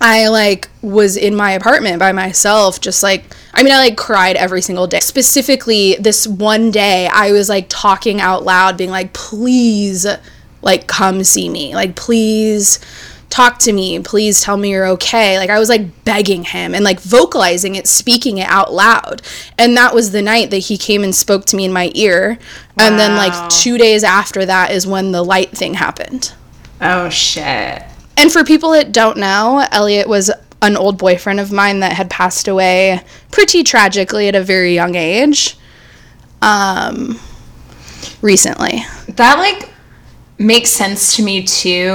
I like was in my apartment by myself, just like I mean, I like cried every single day. Specifically, this one day, I was like talking out loud, being like, "Please, like come see me, like please." Talk to me please tell me you're okay. Like i was like begging him and like vocalizing it speaking it out loud. And that was the night that he came and spoke to me in my ear. And then like two days after that is when the light thing happened. Oh shit. and for people that don't know elliot was an old boyfriend of mine that had passed away pretty tragically at a very young age um recently. That like makes sense to me too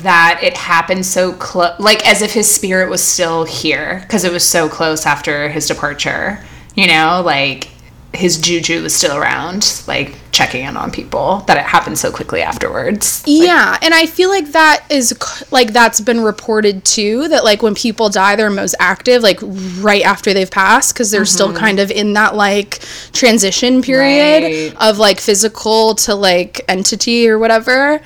that it happened so close like as if his spirit was still here because it was so close after his departure you know like his juju was still around like checking in on people that it happened so quickly afterwards. Yeah and i feel like that is like that's been reported too that like when people die they're most active like right after they've passed because they're still kind of in that like transition period Right. of like physical to like entity or whatever.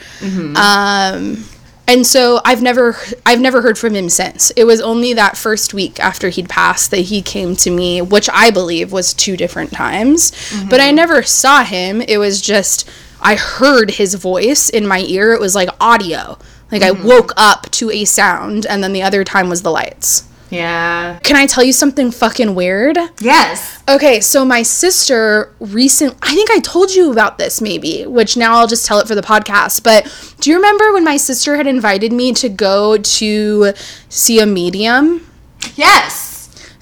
Um And so I've never I've never heard from him since. It was only that first week after he'd passed that he came to me, which I believe was two different times. Mm-hmm. But I never saw him. It was just I heard his voice in my ear. It was like audio. Like I mm-hmm. woke up to a sound and then the other time was the lights. Yeah. Can I tell you something fucking weird? Yes. Okay, so my sister recent I think I told you about this maybe, which now I'll just tell it for the podcast. But do you remember when my sister had invited me to go to see a medium? Yes.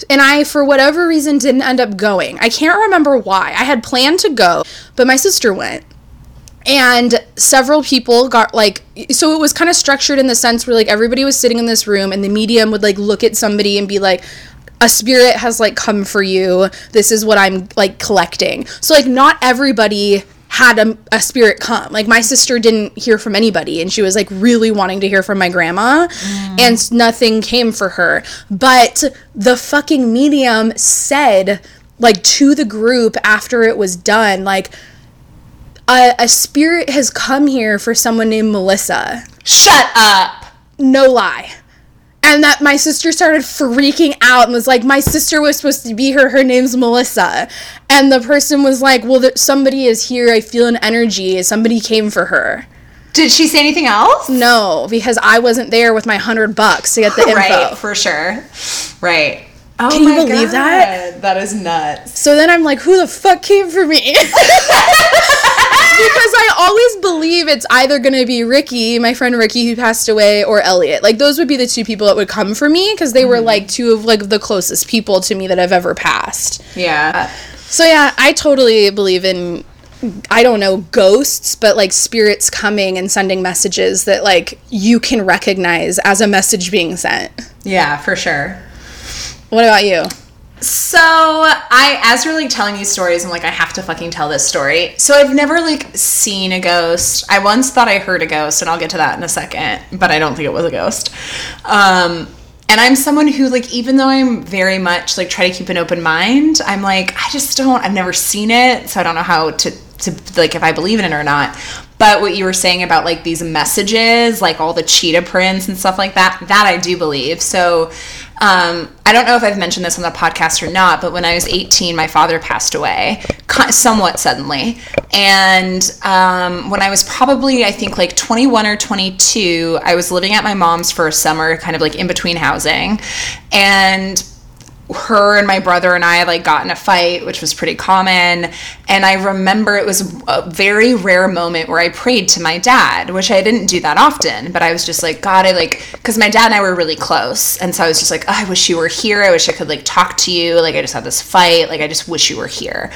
And I, for whatever reason, didn't end up going. I can't remember why. I had planned to go, but my sister went. And several people got like, so it was kind of structured in the sense where like everybody was sitting in this room and the medium would like look at somebody and be like, a spirit has like come for you. This is what I'm like collecting. So, like, not everybody had a, a spirit come. Like, my sister didn't hear from anybody and she was like really wanting to hear from my grandma mm. and nothing came for her. But the fucking medium said, like, to the group after it was done, like, a, a spirit has come here for someone named Melissa. Shut up. No lie. And that my sister started freaking out and was like, My sister was supposed to be here. Her name's Melissa. And the person was like, Well, there, somebody is here. I feel an energy. Somebody came for her. Did she say anything else? No, because I wasn't there with my hundred bucks to get the (laughs) info. Right, for sure. Right. Oh Can you believe that? That is nuts. So then I'm like, Who the fuck came for me? (laughs) because I always believe it's either going to be Ricky, my friend Ricky who passed away, or Elliot. Like those would be the two people that would come for me because they were mm-hmm. like two of like the closest people to me that I've ever passed. Yeah. Uh, so yeah, I totally believe in I don't know ghosts, but like spirits coming and sending messages that like you can recognize as a message being sent. Yeah, for sure. What about you? So I, as you're like telling these stories, I'm like, I have to fucking tell this story. So I've never like seen a ghost. I once thought I heard a ghost, and I'll get to that in a second, but I don't think it was a ghost. Um, and I'm someone who like, even though I'm very much like try to keep an open mind, I'm like, I just don't. I've never seen it, so I don't know how to to like if I believe in it or not. But what you were saying about like these messages, like all the cheetah prints and stuff like that, that I do believe. So um, I don't know if I've mentioned this on the podcast or not, but when I was 18, my father passed away somewhat suddenly. And um, when I was probably, I think, like 21 or 22, I was living at my mom's for a summer, kind of like in between housing. And her and my brother and I like got in a fight, which was pretty common. And I remember it was a very rare moment where I prayed to my dad, which I didn't do that often, but I was just like, God, I like, because my dad and I were really close. And so I was just like, oh, I wish you were here. I wish I could like talk to you. Like, I just had this fight. Like, I just wish you were here.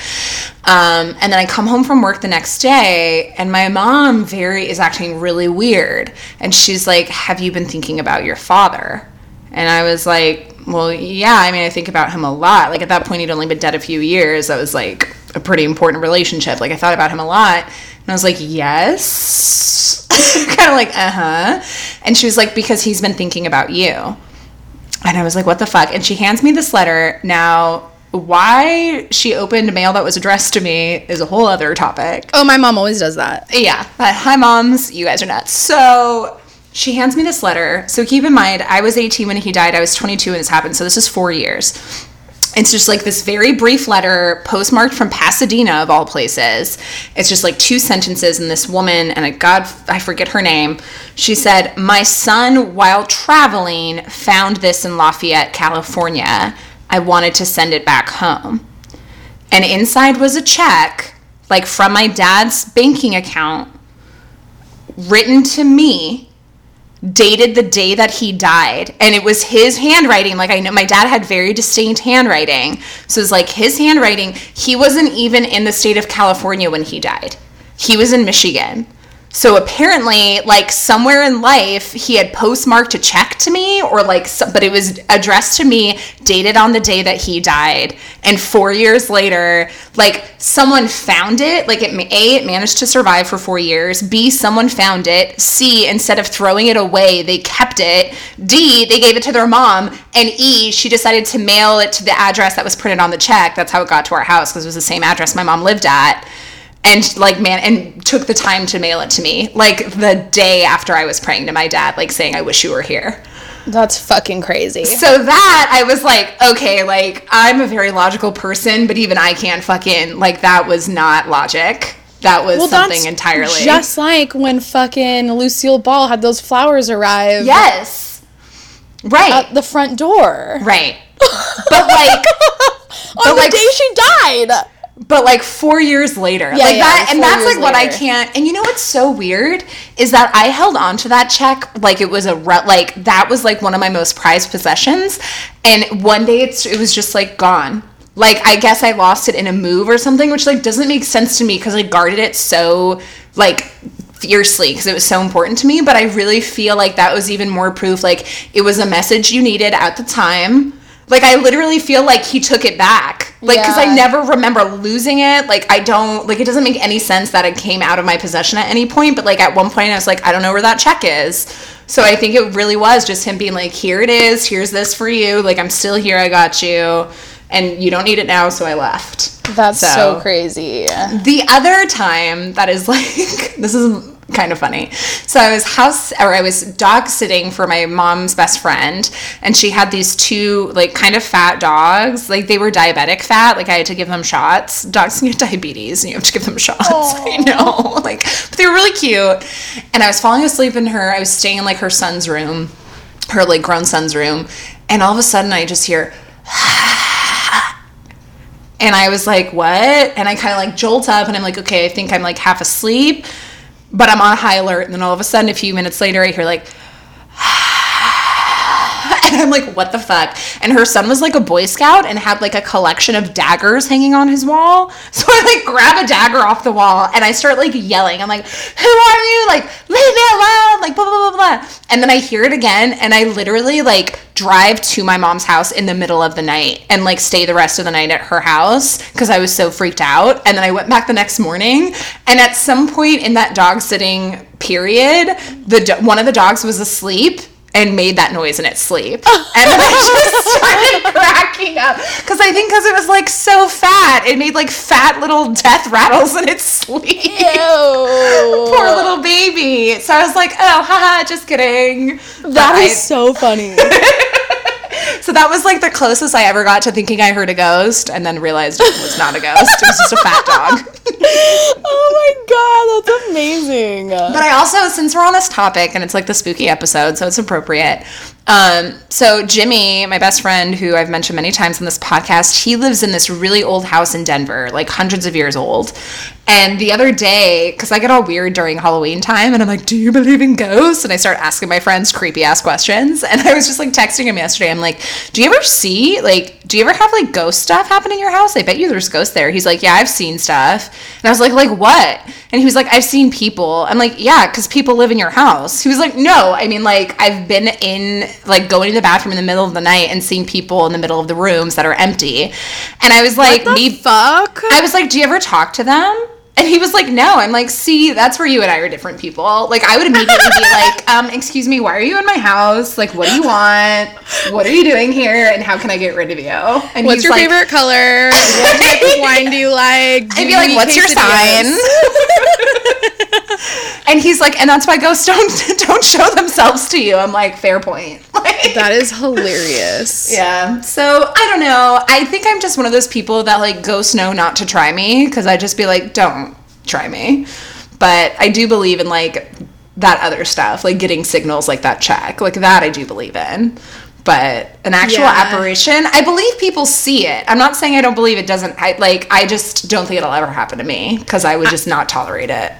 Um, and then I come home from work the next day, and my mom very is acting really weird. And she's like, Have you been thinking about your father? And I was like, well, yeah, I mean, I think about him a lot. Like at that point, he'd only been dead a few years. That was like a pretty important relationship. Like I thought about him a lot. And I was like, yes. (laughs) kind of like, uh huh. And she was like, because he's been thinking about you. And I was like, what the fuck? And she hands me this letter. Now, why she opened mail that was addressed to me is a whole other topic. Oh, my mom always does that. Yeah, but hi, moms. You guys are nuts. So she hands me this letter. So keep in mind, I was 18 when he died. I was 22 when this happened. So this is four years. It's just like this very brief letter, postmarked from Pasadena, of all places. It's just like two sentences, and this woman, and a God, I forget her name. She said, My son, while traveling, found this in Lafayette, California. I wanted to send it back home. And inside was a check, like from my dad's banking account, written to me dated the day that he died and it was his handwriting. Like i know my dad had very distinct handwriting. So it was like his handwriting he wasn't even in the state of california when he died. He was in michigan so apparently like somewhere in life he had postmarked a check to me or like but it was addressed to me dated on the day that he died. And 4 years later like someone found it like it a it managed to survive for 4 years. B someone found it. C instead of throwing it away they kept it. D they gave it to their mom. And e she decided to mail it to the address that was printed on the check. That's how it got to our house because it was the same address my mom lived at and like man and took the time to mail it to me, like the day after I was praying to my dad, like saying, I wish you were here. That's fucking crazy. So that I was like, okay, like I'm a very logical person, but even I can't fucking like that was not logic. That was something entirely. Just like when fucking Lucille Ball had those flowers arrive yes, right, at the front door. right. But like, (laughs) On But, the like, day she died. But like four years later, like yeah, that, and that's like what I can't. And you know what's so weird is that I held on to that check like it was a re- like that was like one of my most prized possessions, and one day it's it was just like gone. Like I guess I lost it in a move or something, which like doesn't make sense to me because I guarded it so like fiercely because it was so important to me. But I really feel like that was even more proof. Like it was a message you needed at the time. Like I literally feel like he took it back. Like because I never remember losing it. Like I don't like it doesn't make any sense that it came out of my possession at any point. But like at one point I was like, I don't know where that check is. So I think it really was just him being like, here it is, here's this for you. Like I'm still here, I got you. And you don't need it now, so I left. That's so, So- crazy. The other time that is (laughs) like this is kind of funny. So I was house or I was dog sitting for my mom's best friend and she had these two like kind of fat dogs. Like they were diabetic fat. Like I had to give them shots. Dogs can get (laughs) diabetes and you have to give them shots. (laughs) I know. (laughs) Like but they were really cute. And I was falling asleep in her. I was staying in like her son's room, her like grown son's room. And all of a sudden I just hear (sighs) and I was like, what? And I kind of like jolt up and I'm like, okay, I think I'm like half asleep, but I'm on high alert. And then all of a sudden, a few minutes later, I hear like, and (laughs) I'm like, what the fuck? And her son was like a Boy Scout and had like a collection of daggers hanging on his wall. (laughs) So I like grab a dagger off the wall and I start like yelling. I'm like, who are you? Like, leave me alone. Like, blah, blah, blah, blah. And then I hear it again and I literally like drive to my mom's house in the middle of the night and like stay the rest of the night at her house because I was so freaked out. And then I went back the next morning and at some point in that dog sitting period, the one of the dogs was asleep and made that noise in its sleep. (laughs) And then I just started (laughs) cracking up. Because I think because it was like so fat, it made like fat little death rattles in its sleep. (laughs) Ew. Poor little baby. So I was like, oh, haha, just kidding. That But is I- so funny. So that was like the closest I ever got to thinking I heard a ghost and then realized it was not a ghost. It was just a fat dog. (laughs) oh my god, that's amazing. But I also, since we're on this topic and it's like the spooky episode, so it's appropriate. Um, so Jimmy, my best friend, who I've mentioned many times on this podcast, he lives in this really old house in Denver, like hundreds of years old. And the other day, because I get all weird during Halloween time, and I'm like, "Do you believe in ghosts?" And I start asking my friends creepy ass questions. (laughs) And I was just like texting him yesterday. I'm like, "Do you ever see like, do you ever have like ghost stuff happen in your house? I bet you there's ghosts there." He's like, "Yeah, I've seen stuff." And I was like, "Like what?" And he was like, "I've seen people." I'm like, "Yeah, because people live in your house." He was like, "No, I mean like I've been in like going to the bathroom in the middle of the night and seeing people in the middle of the rooms that are empty." And I was like, the "Me fuck? I was like, "Do you ever talk to them?" And he was like, "No." I'm like, "See, that's where you and I are different people." Like, I would immediately be like, (laughs) "Um, excuse me, why are you in my house? Like, what do you want? What are you doing here? And how can I get rid of you?" And What's your like- favorite color? What type of wine do you (laughs) like? Do I'd be like, "What's your sign?" (laughs) and he's like, "And that's why ghosts don't don't show themselves to you." I'm like, "Fair point." Like, That is hilarious. Yeah. So I don't know. I think I'm just one of those people that like ghosts know not to try me because I just be like, don't try me. But I do believe in like that other stuff, like getting signals like that check, like that I do believe in. But an actual Yeah. apparition, I believe people see it. I'm not saying I don't believe it doesn't. I like. I just don't think it'll ever happen to me because I would just not tolerate it.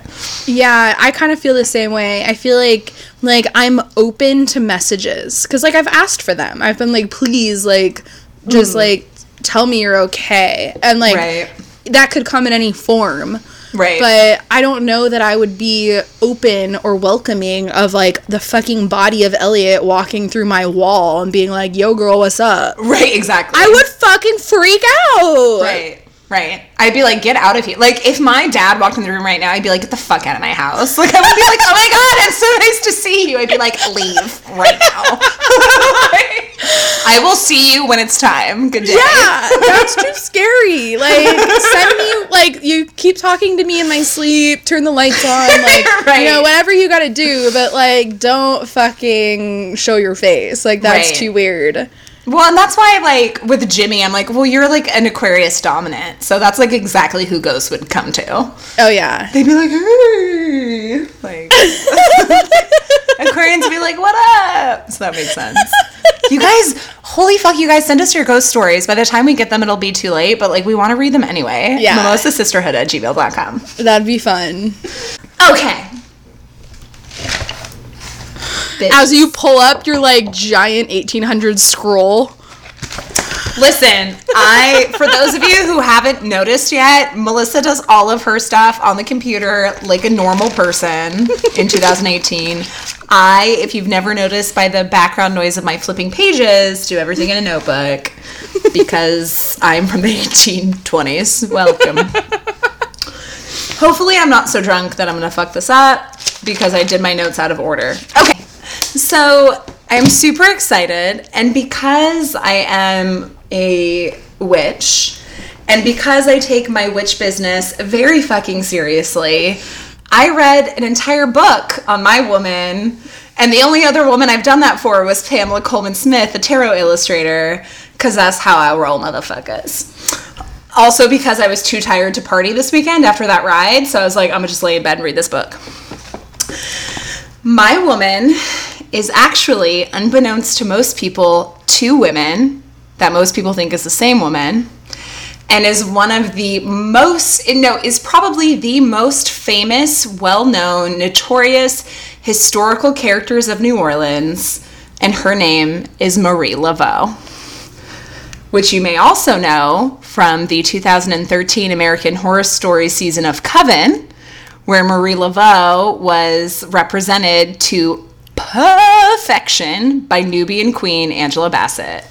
Yeah, I kind of feel the same way. I feel like like I'm open to messages cuz like I've asked for them. I've been like please like just mm. like tell me you're okay. And like Right. that could come in any form. Right. But I don't know that I would be open or welcoming of like the fucking body of Elliot walking through my wall and being like, "Yo girl, what's up?" right. Exactly. I would fucking freak out. Right. Right. I'd be like, get out of here. Like, if my dad walked in the room right now, I'd be like, get the fuck out of my house. (laughs) Like, I would be like, oh my God, it's so nice to see you. I'd be like, leave right now. (laughs) I will see you when it's time. Good day. Yeah, (laughs) that's too scary. Like, send me, like, you keep talking to me in my sleep, turn the lights on, like, Right. you know, whatever you gotta do, but, like, don't fucking show your face. Like, that's Right. too weird. Well, and that's why, like, with Jimmy, I'm like, well, you're like an Aquarius dominant. So that's like exactly who ghosts would come to. Oh, yeah. They'd be like, hey. Like, (laughs) Aquarians would be like, what up? So that makes sense. You guys, holy fuck, you guys send us your ghost stories. By the time we get them, it'll be too late, but like, we want to read them anyway. Yeah. Mimosa Sisterhood at gmail.com. That'd be fun. Okay. Bitch. As you pull up your, like, giant 1800 scroll. Listen, I for those of you who haven't noticed yet, Melissa does all of her stuff on the computer like a normal person in 2018. I, if you've never noticed by the background noise of my flipping pages, do everything in a notebook because I'm from the 1820s. Welcome. Hopefully, I'm not so drunk that I'm gonna fuck this up because I did my notes out of order. Okay, so I'm super excited, and because I am a witch, and because I take my witch business very fucking seriously, I read an entire book on my woman. And the only other woman I've done that for was Pamela Colman Smith, the tarot illustrator, because that's how I roll, motherfuckers also because I was too tired to party this weekend after that ride. So I was like, I'm gonna just lay in bed and read this book. My woman is actually, unbeknownst to most people, two women that most people think is the same woman. And is one of the most, no, is probably the most famous, well known, notorious historical characters of New Orleans. And her name is Marie Laveau which you may also know from the 2013 American Horror Story season of Coven, where Marie Laveau was represented to perfection by Nubian queen Angela Bassett.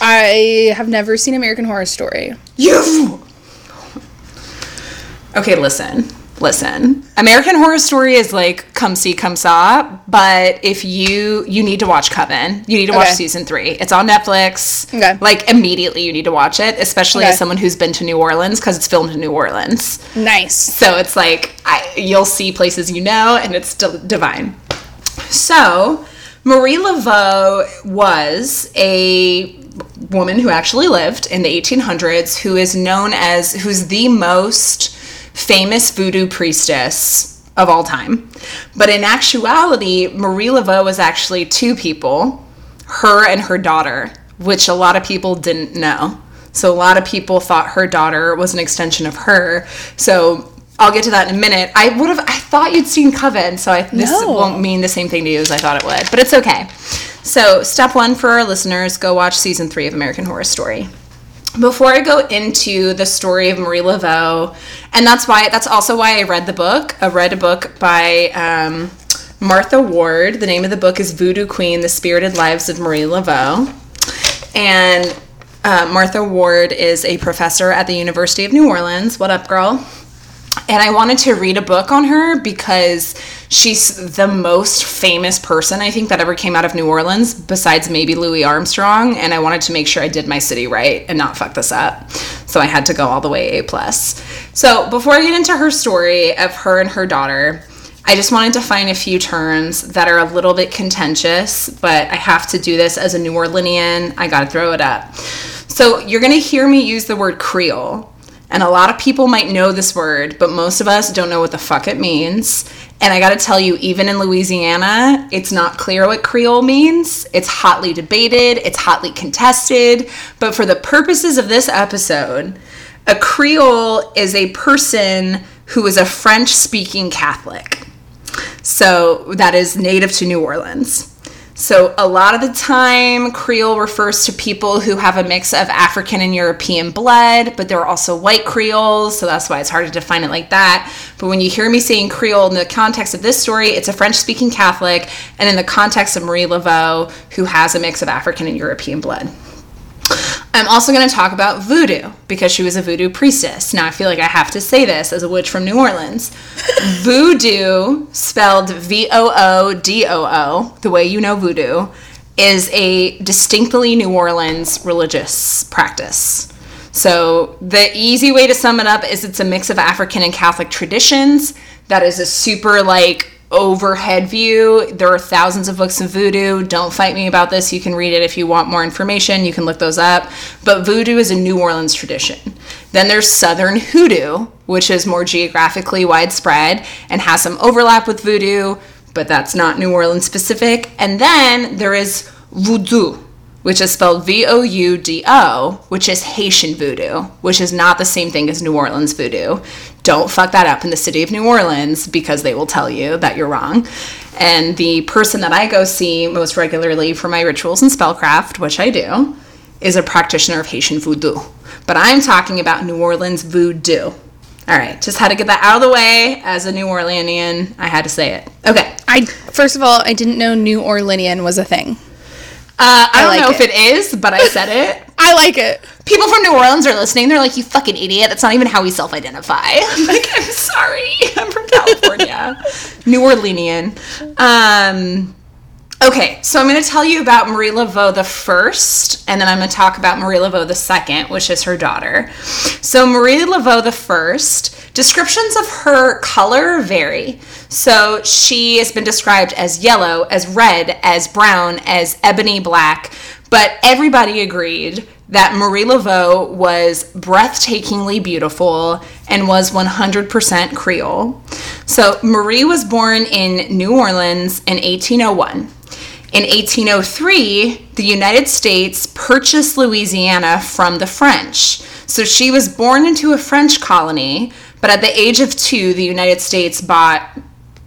I have never seen American Horror Story. You! Okay, listen. Listen. American Horror Story is like come see, come saw, but if you you need to watch Coven. You need to watch Okay. season 3. It's on Netflix. Okay. Like immediately you need to watch it, especially Okay. as someone who's been to New Orleans cuz it's filmed in New Orleans. Nice. So it's like I, you'll see places you know, and it's still divine. So Marie Laveau was a woman who actually lived in the 1800s, who is known as who's the most famous voodoo priestess of all time. But in actuality, Marie Laveau was actually two people, her and her daughter, which a lot of people didn't know. So a lot of people thought her daughter was an extension of her. So I'll get to that in a minute. I would have I thought you'd seen Coven, so I, this No. won't mean the same thing to you as I thought it would, but it's okay. So, step 1 for our listeners, go watch season 3 of American Horror Story before I go into the story of Marie Laveau, and that's why that's also why I read the book. I read a book by um, Martha Ward. The name of the book is Voodoo Queen: The Spirited Lives of Marie Laveau, and uh, Martha Ward is a professor at the University of New Orleans. What up, girl? And I wanted to read a book on her because she's the most famous person I think that ever came out of New Orleans, besides maybe Louis Armstrong. And I wanted to make sure I did my city right and not fuck this up. So I had to go all the way A plus. So before I get into her story of her and her daughter, I just wanted to find a few terms that are a little bit contentious, but I have to do this as a New Orleanian. I gotta throw it up. So you're gonna hear me use the word Creole. And a lot of people might know this word, but most of us don't know what the fuck it means. And I gotta tell you, even in Louisiana, it's not clear what Creole means. It's hotly debated, it's hotly contested. But for the purposes of this episode, a Creole is a person who is a French speaking Catholic. So that is native to New Orleans. So a lot of the time, Creole refers to people who have a mix of African and European blood, but there are also white Creoles, so that's why it's hard to define it like that. But when you hear me saying Creole in the context of this story, it's a French-speaking Catholic, and in the context of Marie Laveau, who has a mix of African and European blood. I'm also going to talk about voodoo because she was a voodoo priestess. Now, I feel like I have to say this as a witch from New Orleans. (laughs) voodoo, spelled V O O D O O, the way you know voodoo, is a distinctly New Orleans religious practice. So, the easy way to sum it up is it's a mix of African and Catholic traditions that is a super like overhead view. There are thousands of books of voodoo. Don't fight me about this. You can read it if you want more information. You can look those up. But voodoo is a New Orleans tradition. Then there's Southern hoodoo, which is more geographically widespread and has some overlap with voodoo, but that's not New Orleans specific. And then there is voodoo, which is spelled V O U D O, which is Haitian voodoo, which is not the same thing as New Orleans voodoo. Don't fuck that up in the city of New Orleans because they will tell you that you're wrong. And the person that I go see most regularly for my rituals and spellcraft, which I do, is a practitioner of Haitian voodoo. But I'm talking about New Orleans voodoo. All right, just had to get that out of the way. As a New Orleanian, I had to say it. Okay. I first of all, I didn't know New Orleanian was a thing. Uh, I don't like know if it. it is, but I said it. (laughs) I like it. People from New Orleans are listening. They're like, "You fucking idiot! That's not even how we self-identify." (laughs) I'm like, "I'm sorry. (laughs) I'm from California, New Orleanian." Um, okay, so I'm going to tell you about Marie Laveau the first, and then I'm going to talk about Marie Laveau the second, which is her daughter. So Marie Laveau the first. Descriptions of her color vary. So she has been described as yellow, as red, as brown, as ebony black, but everybody agreed that Marie Laveau was breathtakingly beautiful and was 100% Creole. So Marie was born in New Orleans in 1801. In 1803, the United States purchased Louisiana from the French. So she was born into a French colony, but at the age of two, the United States bought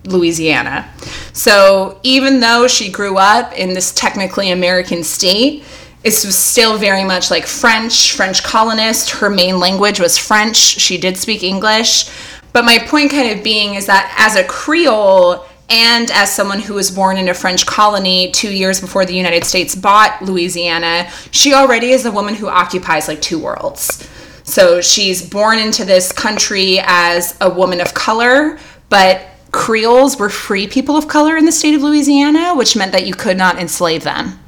Louisiana. So even though she grew up in this technically American state, it was still very much like French, French colonist. Her main language was French. She did speak English. But my point kind of being is that as a Creole and as someone who was born in a French colony two years before the United States bought Louisiana, she already is a woman who occupies like two worlds. So she's born into this country as a woman of color, but Creoles were free people of color in the state of Louisiana, which meant that you could not enslave them.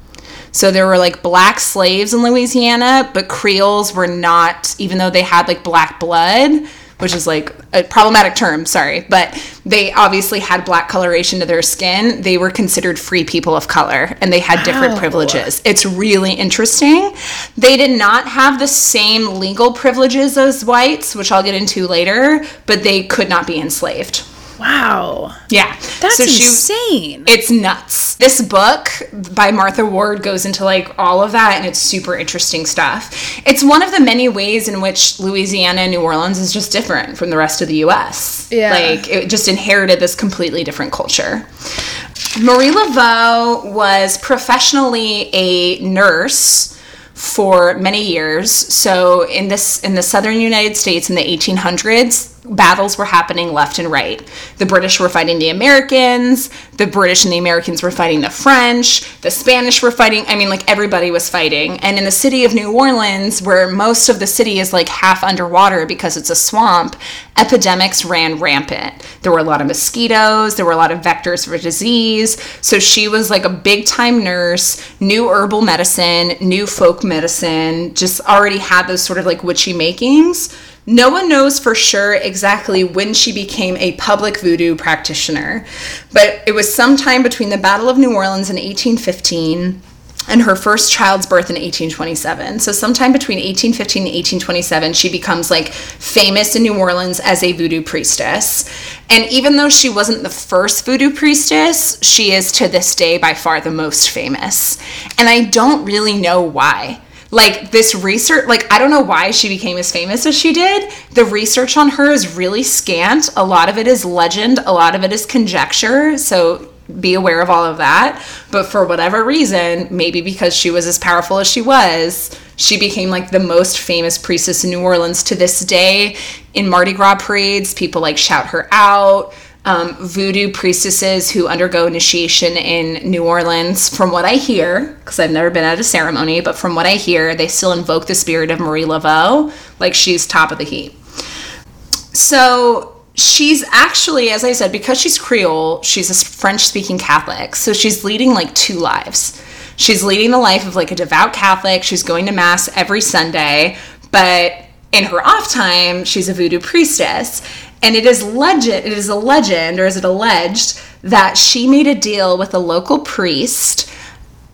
So there were like black slaves in Louisiana, but Creoles were not, even though they had like black blood, which is like a problematic term, sorry, but they obviously had black coloration to their skin. They were considered free people of color and they had different Wow. privileges. It's really interesting. They did not have the same legal privileges as whites, which I'll get into later, but they could not be enslaved. Wow. Yeah. That's So she- insane. it's nuts. This book by Martha Ward goes into like all of that and it's super interesting stuff. It's one of the many ways in which Louisiana and New Orleans is just different from the rest of the US. Yeah. Like it just inherited this completely different culture. Marie Laveau was professionally a nurse for many years. So in this in the southern United States in the 1800s, battles were happening left and right. The British were fighting the Americans, the British and the Americans were fighting the French, the Spanish were fighting, I mean like everybody was fighting. And in the city of New Orleans where most of the city is like half underwater because it's a swamp, epidemics ran rampant. There were a lot of mosquitoes, there were a lot of vectors for disease. So she was like a big time nurse, new herbal medicine, new folk medicine, just already had those sort of like witchy makings. No one knows for sure exactly when she became a public voodoo practitioner, but it was sometime between the Battle of New Orleans in 1815 and her first child's birth in 1827. So sometime between 1815 and 1827, she becomes like famous in New Orleans as a voodoo priestess. And even though she wasn't the first voodoo priestess, she is to this day by far the most famous. And I don't really know why. Like this research, like I don't know why she became as famous as she did. The research on her is really scant. A lot of it is legend, a lot of it is conjecture. So be aware of all of that. But for whatever reason, maybe because she was as powerful as she was, she became like the most famous priestess in New Orleans to this day. In Mardi Gras parades, people like shout her out. Um, voodoo priestesses who undergo initiation in New Orleans, from what I hear, because I've never been at a ceremony, but from what I hear, they still invoke the spirit of Marie Laveau, like she's top of the heap. So she's actually, as I said, because she's Creole, she's a French speaking Catholic. So she's leading like two lives. She's leading the life of like a devout Catholic. She's going to mass every Sunday, but in her off time, she's a voodoo priestess. And it is legend it is a legend, or is it alleged, that she made a deal with a local priest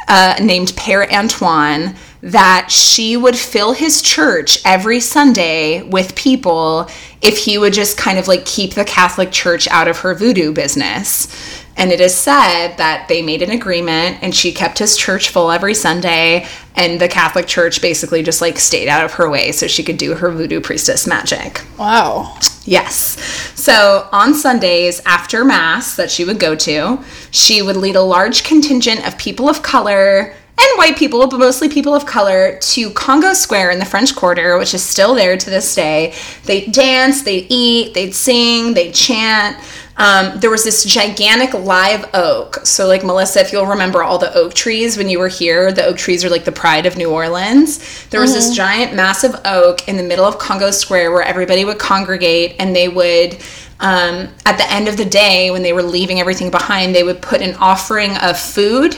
uh, named Père Antoine that she would fill his church every Sunday with people if he would just kind of like keep the Catholic Church out of her voodoo business. And it is said that they made an agreement and she kept his church full every Sunday, and the Catholic Church basically just like stayed out of her way so she could do her voodoo priestess magic. Wow. Yes. So on Sundays after Mass that she would go to, she would lead a large contingent of people of color and white people, but mostly people of color, to Congo Square in the French Quarter, which is still there to this day. They'd dance, they'd eat, they'd sing, they'd chant. Um, there was this gigantic live oak. So, like Melissa, if you'll remember all the oak trees when you were here, the oak trees are like the pride of New Orleans. There was this giant, massive oak in the middle of Congo Square where everybody would congregate and they would. Um, at the end of the day, when they were leaving everything behind, they would put an offering of food,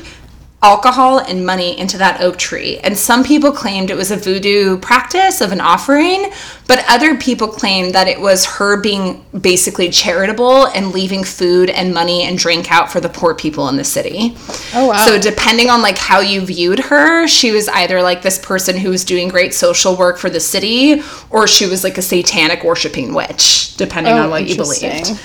alcohol and money into that oak tree. And some people claimed it was a voodoo practice of an offering, but other people claimed that it was her being basically charitable and leaving food and money and drink out for the poor people in the city. Oh, wow. So depending on like how you viewed her, she was either like this person who was doing great social work for the city or she was like a satanic worshiping witch, depending Oh, on what you believed.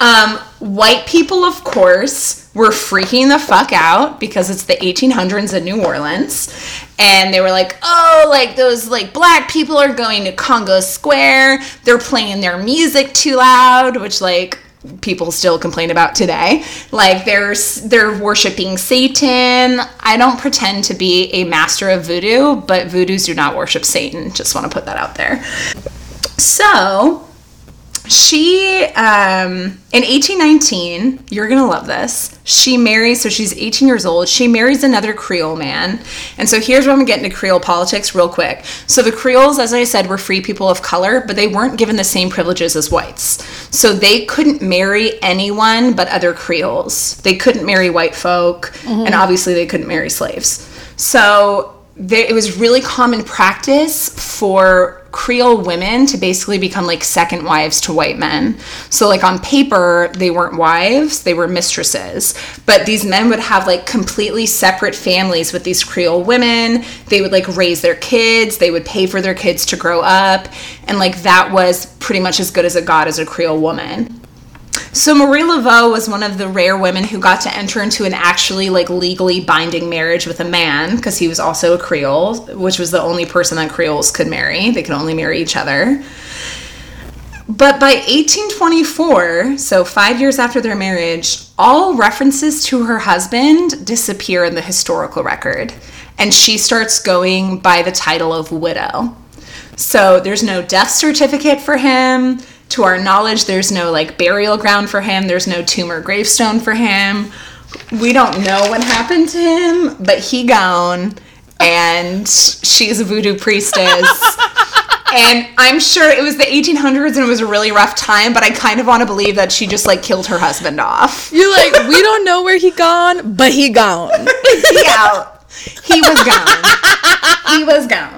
Um, white people, of course, were freaking the fuck out because it's the 1800s in New Orleans. And they were like, oh, like those like black people are going to Congo Square. They're playing their music too loud, which like people still complain about today. Like they're they're worshiping Satan. I don't pretend to be a master of voodoo, but voodoos do not worship Satan. Just want to put that out there. So, she um in 1819 you're gonna love this. She marries so she's 18 years old. She marries another creole man. And so here's where i'm getting to get into creole politics real quick. So the creoles as i said were free people of color but they weren't given the same privileges as whites. So they couldn't marry anyone but other creoles. They couldn't marry white folk and obviously they couldn't marry slaves. So there, it was really common practice for Creole women to basically become like second wives to white men. So, like on paper, they weren't wives, they were mistresses. But these men would have like completely separate families with these Creole women. They would like raise their kids, they would pay for their kids to grow up. And like that was pretty much as good as it got as a Creole woman. So Marie Laveau was one of the rare women who got to enter into an actually like legally binding marriage with a man because he was also a Creole, which was the only person that Creoles could marry. They could only marry each other. But by 1824, so five years after their marriage, all references to her husband disappear in the historical record. And she starts going by the title of widow. So there's no death certificate for him. To our knowledge, there's no like burial ground for him. There's no tomb or gravestone for him. We don't know what happened to him, but he gone, and she's a voodoo priestess. (laughs) and I'm sure it was the 1800s and it was a really rough time, but I kind of want to believe that she just like killed her husband off. You're like, we don't know where he gone, but he gone. (laughs) he out. He was gone. he was gone.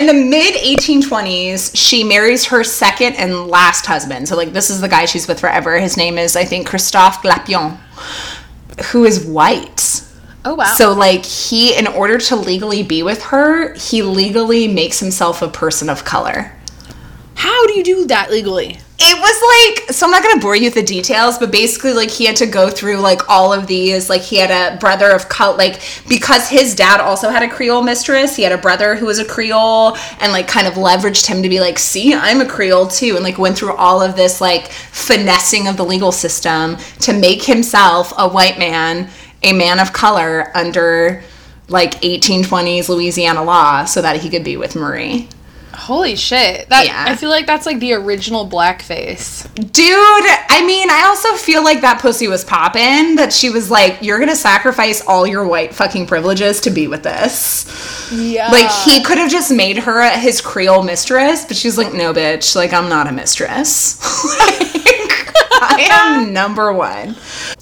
In the mid 1820s, she marries her second and last husband. So, like, this is the guy she's with forever. His name is, I think, Christophe Glapion, who is white. Oh wow. So, like, he, in order to legally be with her, he legally makes himself a person of color. how do you do that legally? It was like so I'm not gonna bore you with the details, but basically like he had to go through like all of these. Like he had a brother of color, like because his dad also had a Creole mistress. He had a brother who was a Creole, and like kind of leveraged him to be like, see, I'm a Creole too, and like went through all of this like finessing of the legal system to make himself a white man, a man of color under like 1820s Louisiana law, so that he could be with Marie. Holy shit. That Yeah. I feel like that's like the original blackface. Dude, I mean, I also feel like that pussy was poppin'. That she was like, "You're gonna sacrifice all your white fucking privileges to be with this." Yeah. Like he could have just made her his Creole mistress, but she's like, "No, bitch. Like I'm not a mistress. (laughs) like, I am (laughs) number one."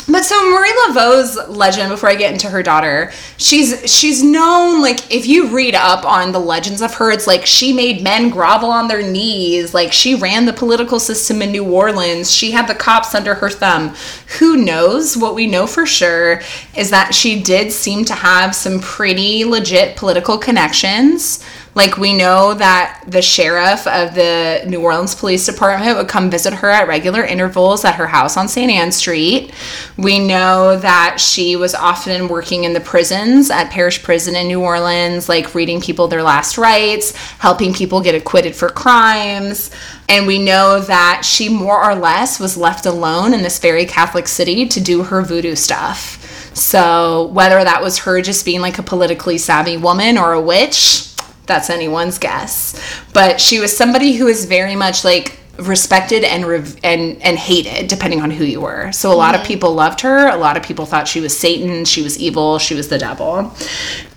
But so Marie Laveau's legend, before I get into her daughter, she's she's known like if you read up on the legends of her, it's like she made men grovel on their knees, like she ran the political system in New Orleans, she had the cops under her thumb. Who knows? What we know for sure is that she did seem to have some pretty legit political connections. Like we know that the sheriff of the New Orleans Police Department would come visit her at regular intervals at her house on St. Anne Street. We know that she was often working in the prisons at Parish Prison in New Orleans, like reading people their last rites, helping people get acquitted for crimes. And we know that she more or less was left alone in this very Catholic city to do her voodoo stuff. So, whether that was her just being like a politically savvy woman or a witch, that's anyone's guess. But she was somebody who was very much like respected and rev- and and hated depending on who you were. So a lot of mm-hmm. people loved her, a lot of people thought she was Satan, she was evil, she was the devil.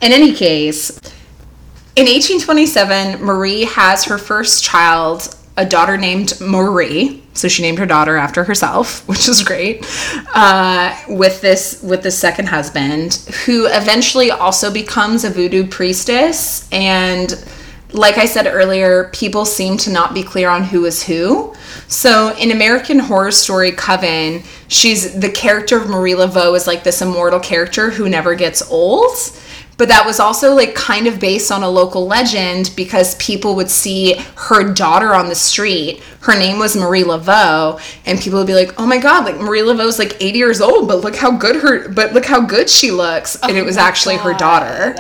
In any case, in 1827, Marie has her first child, a daughter named Marie. So she named her daughter after herself, (laughs) which is great. Uh, with this with this second husband, who eventually also becomes a voodoo priestess. And like I said earlier, people seem to not be clear on who is who. So in American Horror Story Coven, she's the character of Marie Laveau is like this immortal character who never gets old but that was also like kind of based on a local legend because people would see her daughter on the street. Her name was marie laveau and people would be like oh my god like marie laveau's like 80 years old but look how good her but look how good she looks. And oh it was actually her daughter.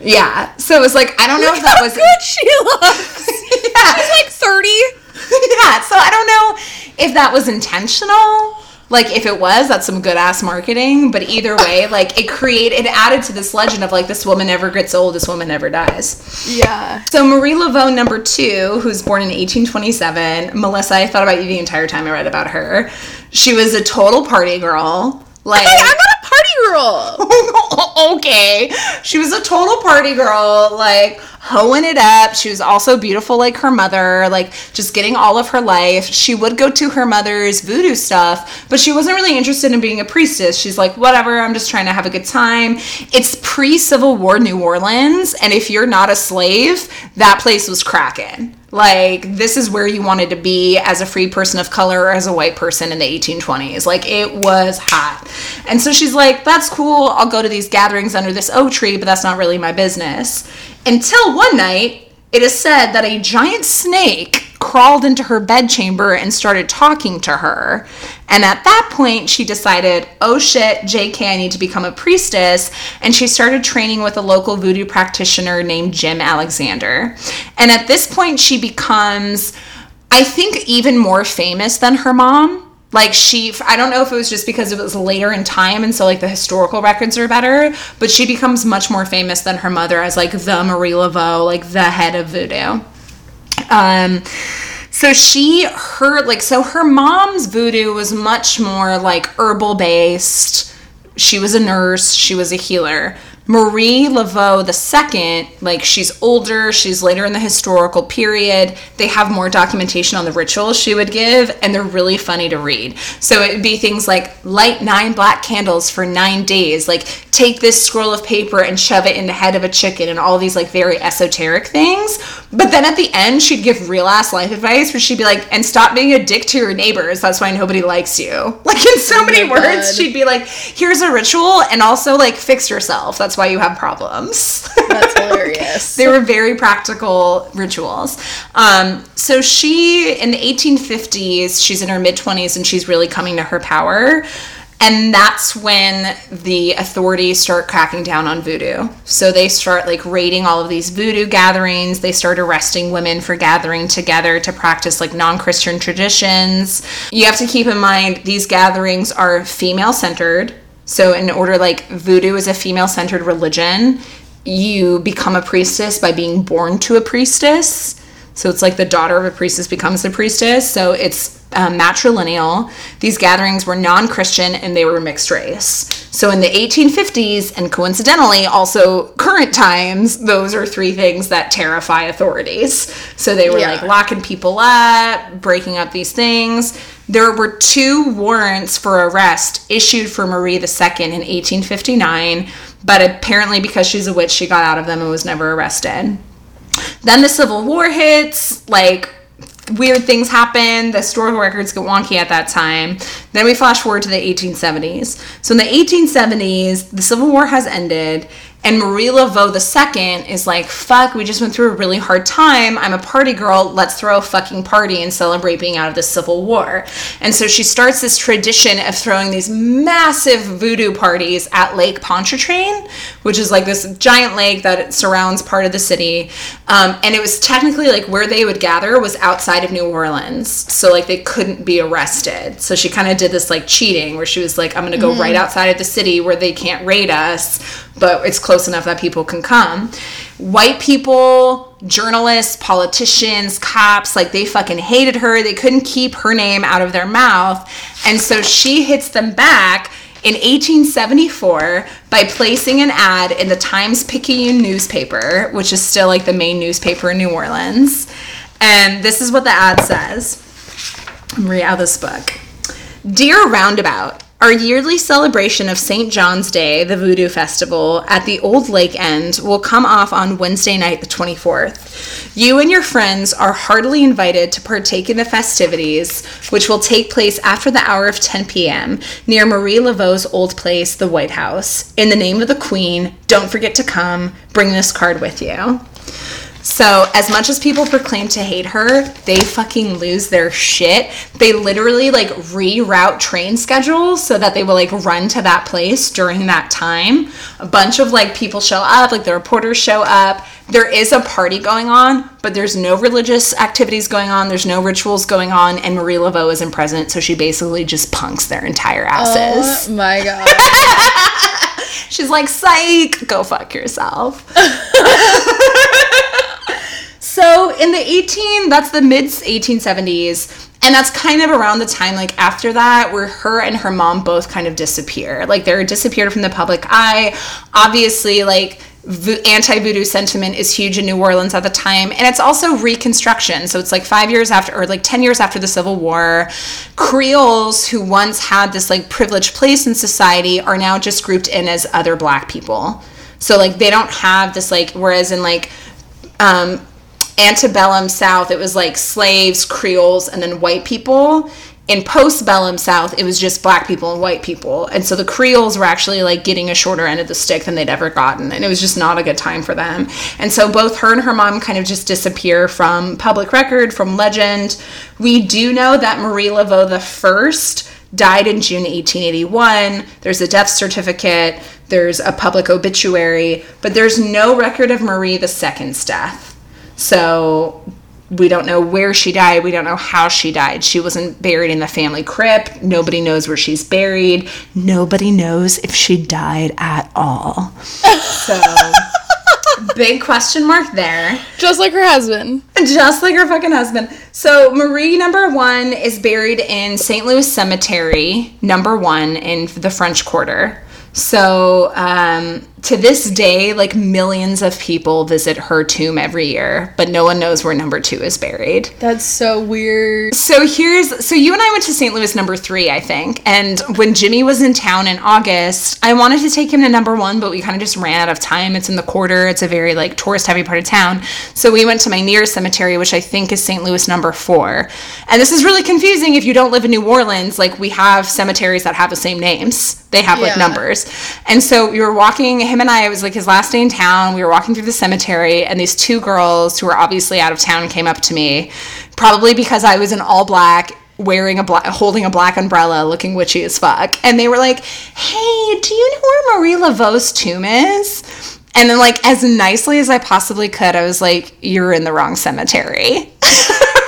Yeah. So it was like i don't know if that was good she looks. (laughs) yeah. She's like 30. (laughs) yeah. So i don't know if that was intentional like if it was that's some good ass marketing but either way like it created it added to this legend of like this woman never gets old this woman never dies. Yeah. so marie laveau number two who's born in 1827 melissa i thought about you the entire time i read about her. She was a total party girl like Hey, I'm not a party girl. (laughs) okay. She was a total party girl, like hoeing it up. She was also beautiful like her mother, like just getting all of her life. She would go to her mother's voodoo stuff, but she wasn't really interested in being a priestess. She's like, whatever, I'm just trying to have a good time. It's pre Civil War New Orleans, and if you're not a slave, that place was cracking. Like, this is where you wanted to be as a free person of color or as a white person in the 1820s. Like, it was hot. And so she's like, that's cool. I'll go to these gatherings under this oak tree, but that's not really my business. Until one night, it is said that a giant snake crawled into her bedchamber and started talking to her. And at that point, she decided, oh shit, JK, I need to become a priestess. And she started training with a local voodoo practitioner named Jim Alexander. And at this point, she becomes, I think, even more famous than her mom like she i don't know if it was just because it was later in time and so like the historical records are better but she becomes much more famous than her mother as like the marie laveau like the head of voodoo. Um so she her like so her mom's voodoo was much more like herbal based she was a nurse. She was a healer Marie Laveau the second, like she's older, she's later in the historical period. They have more documentation on the rituals she would give, and they're really funny to read. So it would be things like light nine black candles for nine days, like take this scroll of paper and shove it in the head of a chicken, and all these like very esoteric things. But then at the end, she'd give real ass life advice where she'd be like, and stop being a dick to your neighbors. That's why nobody likes you. (laughs) Like in so oh many my words, God. she'd be like, here's a ritual, and also like fix yourself. That's why you have problems. That's (laughs) hilarious. they were very practical rituals. Um, so she, in the 1850s, she's in her mid 20s and she's really coming to her power. And that's when the authorities start cracking down on voodoo. So they start like raiding all of these voodoo gatherings. They start arresting women for gathering together to practice like non Christian traditions. You have to keep in mind these gatherings are female centered. So, in order, like, voodoo is a female centered religion, you become a priestess by being born to a priestess. So it's like the daughter of a priestess becomes a priestess. So it's um, matrilineal. These gatherings were non Christian and they were mixed race. So in the 1850s, and coincidentally, also current times, those are three things that terrify authorities. So they were Yeah. like locking people up, breaking up these things. There were two warrants for arrest issued for Marie II in 1859, but apparently, because she's a witch, she got out of them and was never arrested. Then the Civil War hits, like weird things happen. The historical records get wonky at that time. Then we flash forward to the 1870s. So in the 1870s, the Civil War has ended. And Marie Laveau II is like, fuck, we just went through a really hard time. I'm a party girl. Let's throw a fucking party and celebrate being out of the Civil War. And so she starts this tradition of throwing these massive voodoo parties at Lake Pontchartrain, which is like this giant lake that surrounds part of the city. Um, and it was technically like where they would gather was outside of New Orleans. So like they couldn't be arrested. So she kind of did this like cheating where she was like, I'm going to go right outside of the city where they can't raid us, but it's close enough that people can come. White people, journalists, politicians, cops, like they fucking hated her. They couldn't keep her name out of their mouth. And so she hits them back in 1874 by placing an ad in the Times Picayune newspaper, which is still like the main newspaper in New Orleans. And this is what the ad says. I'm reading out this book. Dear Roundabout, our yearly celebration of St. John's Day, the Voodoo Festival, at the Old Lake End will come off on Wednesday night, the 24th. You and your friends are heartily invited to partake in the festivities, which will take place after the hour of 10 p.m. near Marie Laveau's old place, the White House. In the name of the Queen, don't forget to come. Bring this card with you. So, as much as people proclaim to hate her, they fucking lose their shit. They literally like reroute train schedules so that they will like run to that place during that time. A bunch of like people show up, like the reporters show up. There is a party going on, but there's no religious activities going on, there's no rituals going on, and Marie Laveau isn't present, so she basically just punks their entire asses. Oh my god. (laughs) She's like, psych, go fuck yourself. (laughs) so in the 18, that's the mid 1870s. And that's kind of around the time, like after that, where her and her mom both kind of disappear. Like they're disappeared from the public eye. Obviously, like vo- anti-voodoo sentiment is huge in New Orleans at the time, and it's also Reconstruction. So it's like five years after, or like ten years after the Civil War. Creoles who once had this like privileged place in society are now just grouped in as other Black people. So like they don't have this like, whereas in like um, antebellum South, it was like slaves, Creoles, and then white people. In postbellum South, it was just black people and white people. And so the Creoles were actually like getting a shorter end of the stick than they'd ever gotten. And it was just not a good time for them. And so both her and her mom kind of just disappear from public record, from legend. We do know that Marie Laveau the first died in June 1881. There's a death certificate, there's a public obituary, but there's no record of Marie II's death. So we don't know where she died. We don't know how she died. She wasn't buried in the family crypt. Nobody knows where she's buried. Nobody knows if she died at all. So, (laughs) big question mark there. Just like her husband. Just like her fucking husband. So Marie number one is buried in St. Louis Cemetery, number one in the French Quarter. So um, to this day, like millions of people visit her tomb every year, but no one knows where number two is buried. That's so weird. So here's so you and I went to St. Louis number three, I think. And when Jimmy was in town in August, I wanted to take him to number one, but we kind of just ran out of time. It's in the quarter, it's a very like tourist heavy part of town. So we went to my nearest cemetery, which I think is St. Louis number four. And this is really confusing if you don't live in New Orleans. Like we have cemeteries that have the same names. They have like Yeah. numbers. And so we were walking, him and I, it was like his last day in town. We were walking through the cemetery, and these two girls who were obviously out of town came up to me, probably because I was in all black, wearing a black, holding a black umbrella, looking witchy as fuck. And they were like, Hey, do you know where Marie Laveau's tomb is? And then, like, as nicely as I possibly could, I was like, You're in the wrong cemetery. (laughs)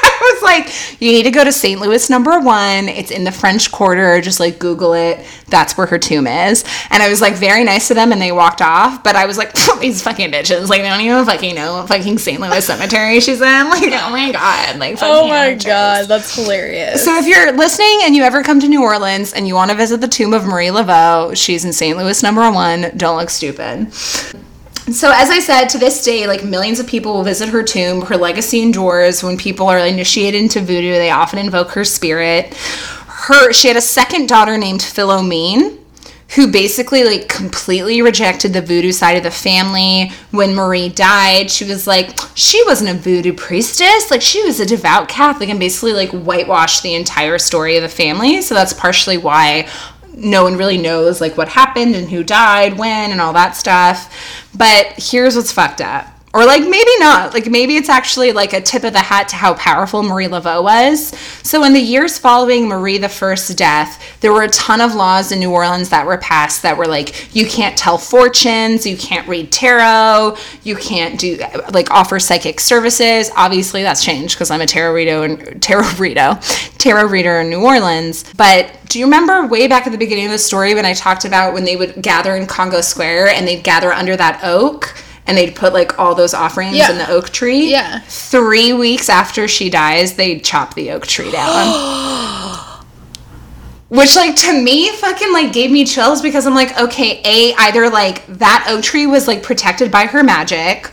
Was like, you need to go to St. Louis number one. It's in the French Quarter. Just like Google it. That's where her tomb is. And I was like very nice to them and they walked off. But I was like, (laughs) these fucking bitches. Like, they don't even fucking know what fucking St. Louis cemetery she's in. (laughs) Like, oh my God. Like, Oh my amateurs. god, that's hilarious. So if you're listening and you ever come to New Orleans and you want to visit the tomb of Marie Laveau, she's in St. Louis number one. Don't look stupid. So as I said, to this day, like millions of people will visit her tomb. Her legacy endures. When people are initiated into voodoo, they often invoke her spirit. Her she had a second daughter named Philomene who basically like completely rejected the voodoo side of the family. When Marie died, she was like, she wasn't a voodoo priestess. Like she was a devout Catholic and basically like whitewashed the entire story of the family. So that's partially why no one really knows like what happened and who died when and all that stuff. But here's what's fucked up. Or like maybe not. Like maybe it's actually like a tip of the hat to how powerful Marie Laveau was. So in the years following Marie the First's death, there were a ton of laws in New Orleans that were passed that were like you can't tell fortunes, you can't read tarot, you can't do like offer psychic services. Obviously that's changed because I'm a tarot reader and tarot (laughs) reader, tarot reader in New Orleans. But do you remember way back at the beginning of the story when I talked about when they would gather in Congo Square and they'd gather under that oak? And they'd put like all those offerings Yeah. in the oak tree. Yeah. Three weeks after she dies, they'd chop the oak tree down. (gasps) Which like to me fucking like gave me chills because I'm like, okay, A, either like that oak tree was like protected by her magic,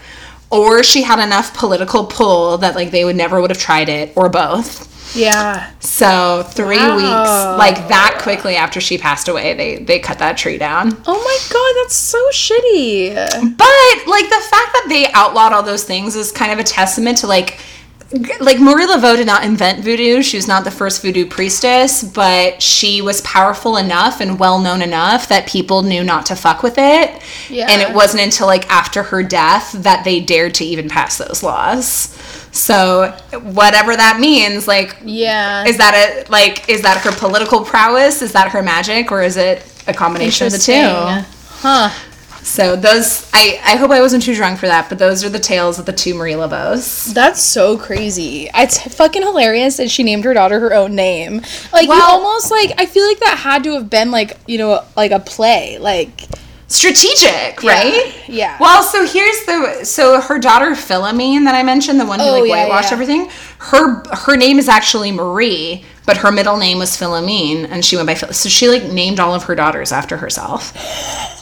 or she had enough political pull that like they would never would have tried it, or both. Yeah. So three Wow. weeks, like that quickly after she passed away, they they cut that tree down. Oh my god, that's so shitty. But like the fact that they outlawed all those things is kind of a testament to like like Marie Laveau did not invent voodoo. She was not the first voodoo priestess, but she was powerful enough and well known enough that people knew not to fuck with it. Yeah. And it wasn't until like after her death that they dared to even pass those laws. So whatever that means, like Yeah. is that a like is that her political prowess? Is that her magic or is it a combination of the two? Huh. So those, I, I hope I wasn't too drunk for that, but those are the tales of the two Marie Laveaus. That's so crazy. It's fucking hilarious that she named her daughter her own name. Like you almost like I feel like that had to have been like, you know, like a play. Like Strategic, right? Yeah. Well, so here's the so her daughter Philomene that I mentioned, the one who Oh, like yeah, whitewashed yeah. everything. Her her name is actually Marie, but her middle name was Philomene, and she went by Phil. So she like named all of her daughters after herself. (laughs)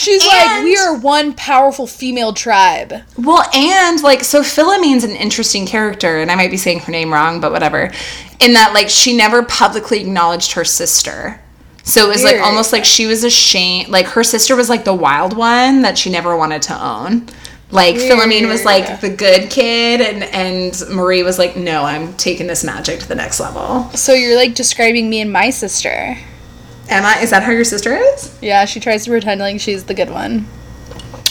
She's like, we are one powerful female tribe. Well, and like, so Philomene's an interesting character, and I might be saying her name wrong, but whatever. In that, like, she never publicly acknowledged her sister. So it was like almost like she was ashamed. Like, her sister was like the wild one that she never wanted to own. Like, Philomene was like the good kid, and, and Marie was like, no, I'm taking this magic to the next level. So you're like describing me and my sister. Emma, is that how your sister is? Yeah, she tries to pretend like she's the good one.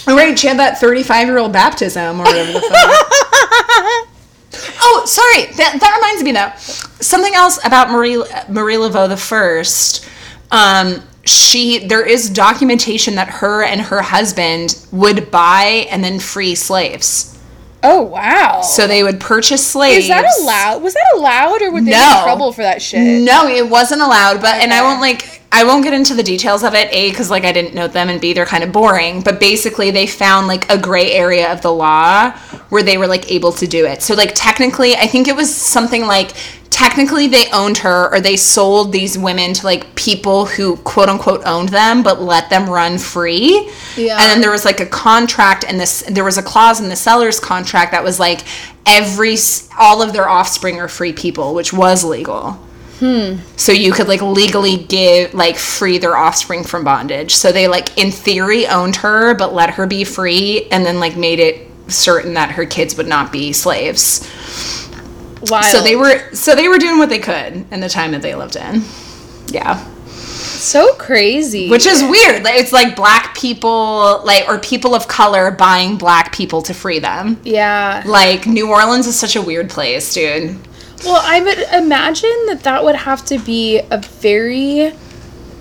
Oh, right. She had that 35 year old baptism or whatever the fuck. (laughs) Oh, sorry. That, that reminds me though. Something else about Marie Marie Laveau the first. Um, she there is documentation that her and her husband would buy and then free slaves. Oh wow. So they would purchase slaves. is that allowed? Was that allowed, or would they No. get in trouble for that shit? No, it wasn't allowed. But and I won't like I won't get into the details of it. A because like I didn't note them, and B they're kind of boring. But basically, they found like a gray area of the law where they were like able to do it. So like technically, I think it was something like technically they owned her or they sold these women to like people who quote unquote owned them but let them run free Yeah. and then there was like a contract and this there was a clause in the seller's contract that was like every all of their offspring are free people which was legal so you could like legally give like free their offspring from bondage. So they like in theory owned her but let her be free and then like made it certain that her kids would not be slaves. Wild. so they were so they were doing what they could in the time that they lived in. Yeah. So crazy. which is weird. Like, it's like black people like or people of color buying black people to free them. Yeah. like new orleans is such a weird place dude Well, I would imagine that that would have to be a very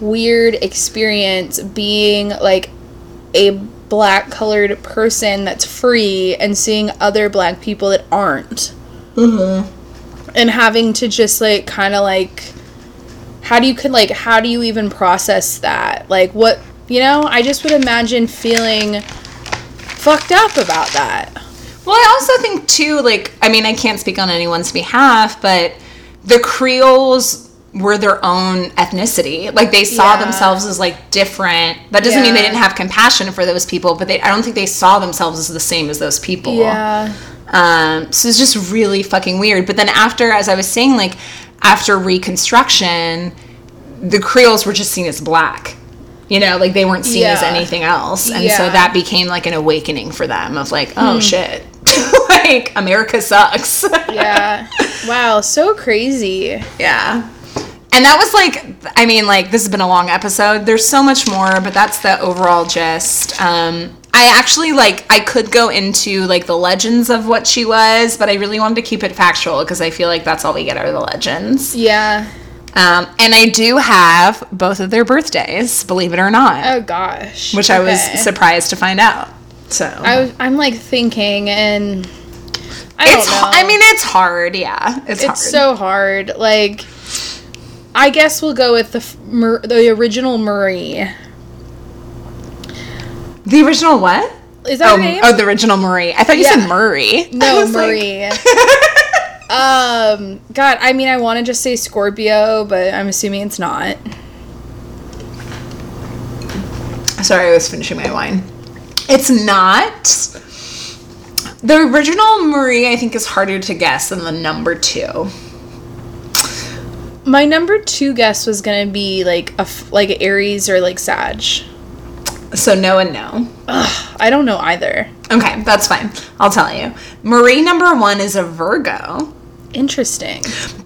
weird experience being like a black colored person that's free and seeing other black people that aren't. Mm-hmm. And having to just like kind of like how do you could like how do you even process that? Like what, you know, I just would imagine feeling fucked up about that. Well, I also think too, like, I mean, I can't speak on anyone's behalf, but the Creoles were their own ethnicity. Like, they saw Yeah. themselves as like different. That doesn't mean they didn't have compassion for those people, but they, I don't think they saw themselves as the same as those people. Yeah. Um, so it's just really fucking weird. But then after, as I was saying, like after Reconstruction, the Creoles were just seen as black. You know, like they weren't seen as anything else, and so Yeah. Hmm. that became like an awakening for them of like, oh shit, (laughs) like America sucks. Yeah. (laughs) wow, so crazy. yeah. And that was like, I mean, like this has been a long episode. There's so much more, but that's the overall gist. Um, I actually like I could go into like the legends of what she was, but I really wanted to keep it factual because I feel like that's all we get are the legends. Yeah. Um, and I do have both of their birthdays, believe it or not, Oh gosh. which I was surprised to find out. So I was, I'm like thinking and I it's, don't know. I mean, it's hard. Yeah, it's, hard. it's so hard. Like I guess we'll go with the Mar- the original Marie. the original what? Is that Oh, name? oh, the original Marie. I thought you Yeah. said Murray. (laughs) No, was like- Marie. (laughs) um, God, I mean, I want to just say Scorpio, but I'm assuming it's not. Sorry, I was finishing my wine. It's not. The original Marie, I think, is harder to guess than the number two. My number two guess was gonna be like a like Aries or like Sag. So no and no. I don't know either. Okay, that's fine. I'll tell you. Marie number one is a Virgo. Interesting.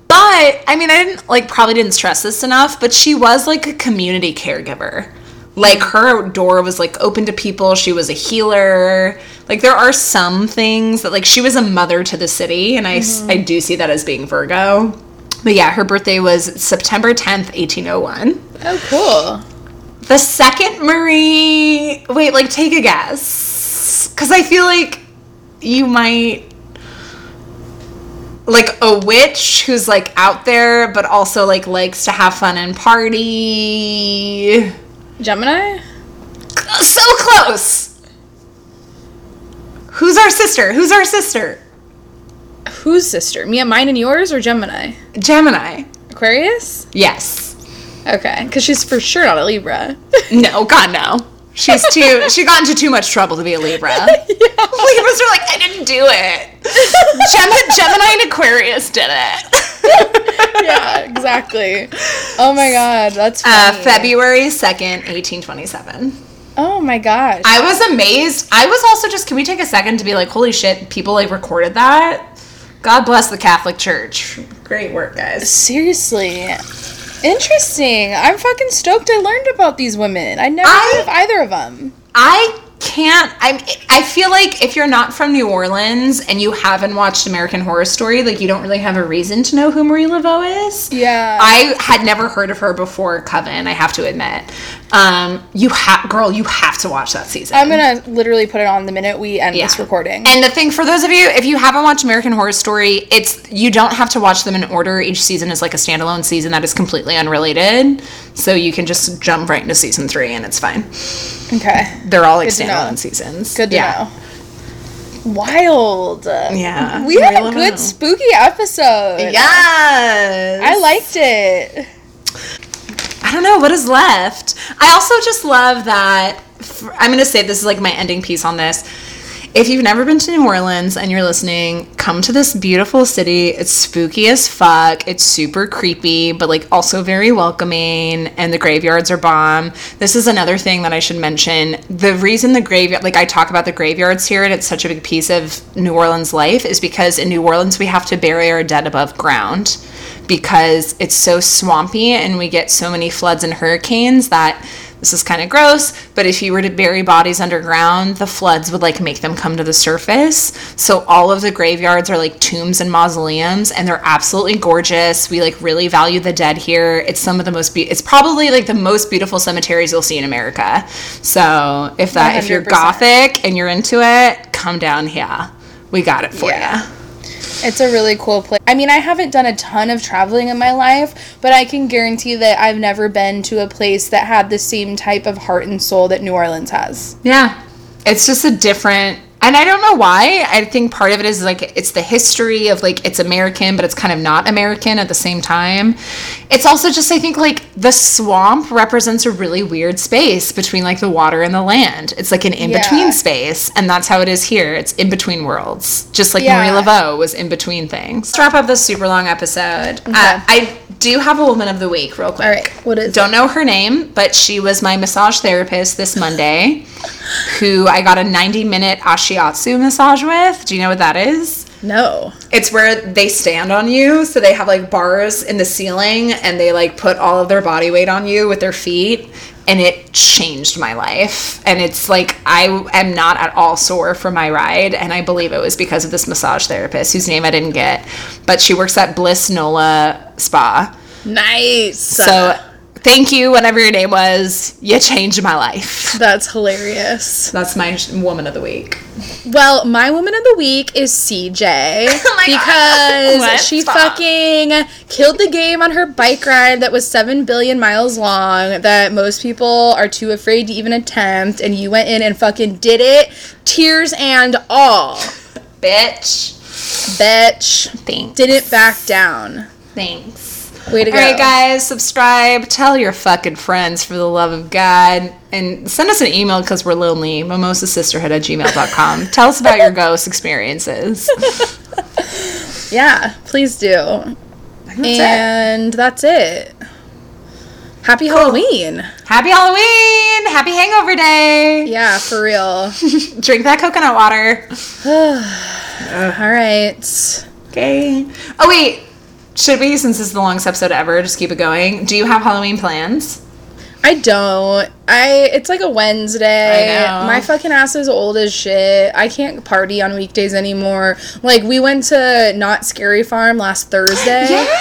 But I mean, I didn't like probably didn't stress this enough, but she was like a community caregiver. Like her door was like open to people. She was a healer. Like there are some things that like she was a mother to the city, and I mm-hmm. I do see that as being Virgo. But yeah, her birthday was September tenth, eighteen oh one. Oh, cool. The second Marie, wait, like take a guess, because I feel like you might like a witch who's like out there, but also like likes to have fun and party. Gemini. So close. Who's our sister? Who's our sister? Whose sister? Mia, mine, and yours, or Gemini? Gemini. Aquarius. Yes. Okay, because she's for sure not a Libra. (laughs) No, God no. She's too. she got into too much trouble to be a Libra. (laughs) yeah. Libras are like, I didn't do it. (laughs) Gem- Gemini and Aquarius did it. (laughs) yeah, exactly. Oh my god, that's Uh. February 2nd, 1827. Oh my gosh. I was amazed. I was also just, can we take a second to be like, holy shit, people like recorded that? God bless the Catholic Church. Great work, guys. Seriously. Interesting. I'm fucking stoked I learned about these women. I never I- heard of either of them. I can't I'm I feel like if you're not from New Orleans and you haven't watched American Horror Story, like you don't really have a reason to know who Marie Laveau is. Yeah. I had never heard of her before Coven, I have to admit. Um you have girl, you have to watch that season. I'm gonna literally put it on the minute we end this recording. And the thing for those of you, if you haven't watched American Horror Story, it's you don't have to watch them in order. Each season is like a standalone season that is completely unrelated. So you can just jump right into season three and it's fine. okay. They're all like Good standalone seasons. Good to yeah. know. Wild. Yeah. We had a good Laveau. spooky episode. Yes. I liked it. I don't know what is left. I also just love that. I'm going to say this is like my ending piece on this. If you've never been to New Orleans and you're listening, come to this beautiful city. It's spooky as fuck. It's super creepy, but like also very welcoming. And the graveyards are bomb. This is another thing that I should mention. The reason the graveyard, like I talk about the graveyards here, and it's such a big piece of New Orleans life, is because in New Orleans we have to bury our dead above ground because it's so swampy and we get so many floods and hurricanes that this is kind of gross, but if you were to bury bodies underground, the floods would like make them come to the surface. So all of the graveyards are like tombs and mausoleums and they're absolutely gorgeous. We like really value the dead here. It's some of the most be- it's probably like the most beautiful cemeteries you'll see in America. So, if that if you're gothic and you're into it, come down here. We got it for Yeah. you. It's a really cool place. I mean, I haven't done a ton of traveling in my life, but I can guarantee that I've never been to a place that had the same type of heart and soul that New Orleans has. Yeah. It's just a different and I don't know why. I think part of it is like it's the history of like it's American, but it's kind of not American at the same time. It's also just I think like the swamp represents a really weird space between like the water and the land. It's like an in between Yeah. space, and that's how it is here. It's in between worlds, just like Yeah. Marie Laveau was in between things. Let's wrap up this super long episode. Uh, I do have a woman of the week, real quick. All right, what is Don't know her name, but she was my massage therapist this Monday, (laughs) who I got a 90 minute ashiatsu massage with. Do you know what that is? No. It's where they stand on you. So they have like bars in the ceiling and they like put all of their body weight on you with their feet. And it changed my life. And it's like, I am not at all sore from my ride. And I believe it was because of this massage therapist whose name I didn't get. But she works at Bliss Nola Spa. Nice. So thank you, whatever your name was. You changed my life. that's hilarious. That's my woman of the week. Well, my woman of the week is CJ (laughs) Oh because she Stop. fucking killed the game on her bike ride that was 7 billion miles long that most people are too afraid to even attempt and you went in and fucking did it tears and all. Bitch. Bitch. Thanks. Didn't back down. Thanks. Way to go. All right, guys, subscribe. Tell your fucking friends for the love of God. And send us an email because we're lonely. Mimosasisterhood at gmail.com. (laughs) Tell us about your ghost experiences. (laughs) Yeah, please do. That's it. and that's it. Happy Halloween. Happy Halloween! Happy Hangover Day! Yeah, for real. (laughs) Drink that coconut water. (sighs) All right. Okay. Oh, wait. Should we, since this is the longest episode ever, just keep it going? Do you have Halloween plans? I don't. I it's like a Wednesday. I know. My fucking ass is old as shit. I can't party on weekdays anymore. Like we went to Knott's Scary Farm last Thursday. (gasps)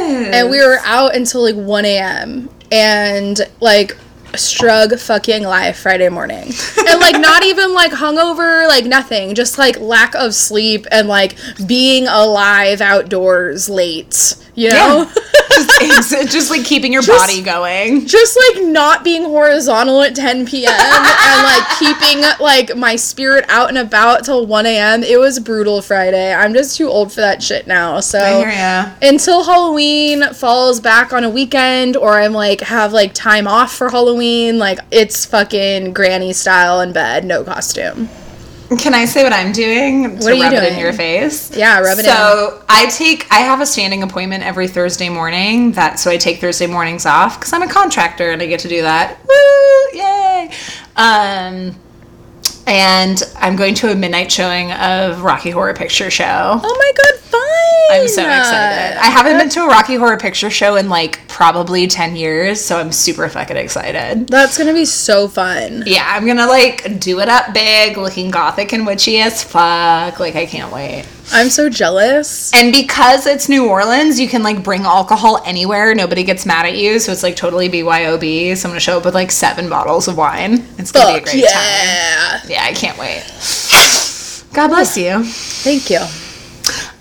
Yes! And we were out until like 1 a.m. And like strug fucking life Friday morning. (laughs) And like not even like hungover, like nothing. Just like lack of sleep and like being alive outdoors late. You know? (laughs) just, it's (laughs) just like keeping your Just- body going. just like not being horizontal at 10 p.m. and like keeping like my spirit out and about till 1 a.m. It was brutal Friday. I'm just too old for that shit now. So I hear ya. until Halloween falls back on a weekend or I'm like have like time off for Halloween, like it's fucking granny style in bed, no costume. Can I say what I'm doing to are you rub it in your face? Yeah, rub it so I take I have a standing appointment every Thursday morning. That so I take Thursday mornings off because I'm a contractor and I get to do that. Woo! Yay! Um, and I'm going to a midnight showing of Rocky Horror Picture Show. Oh my god, fine. I'm so excited. I haven't been to a Rocky Horror Picture Show in like probably 10 years, so I'm super fucking excited. That's gonna be so fun. Yeah, I'm gonna like do it up big, looking gothic and witchy as fuck. Like, I can't wait. I'm so jealous. And because it's New Orleans, you can like bring alcohol anywhere. Nobody gets mad at you. So it's like totally BYOB. So I'm gonna show up with like seven bottles of wine. It's gonna be a great time. yeah. Yeah, I can't wait. God bless you. Thank you.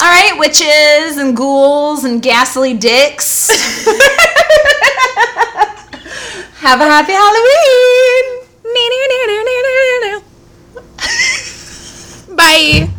All right, witches and ghouls and ghastly dicks. (laughs) Have a happy Halloween. Bye.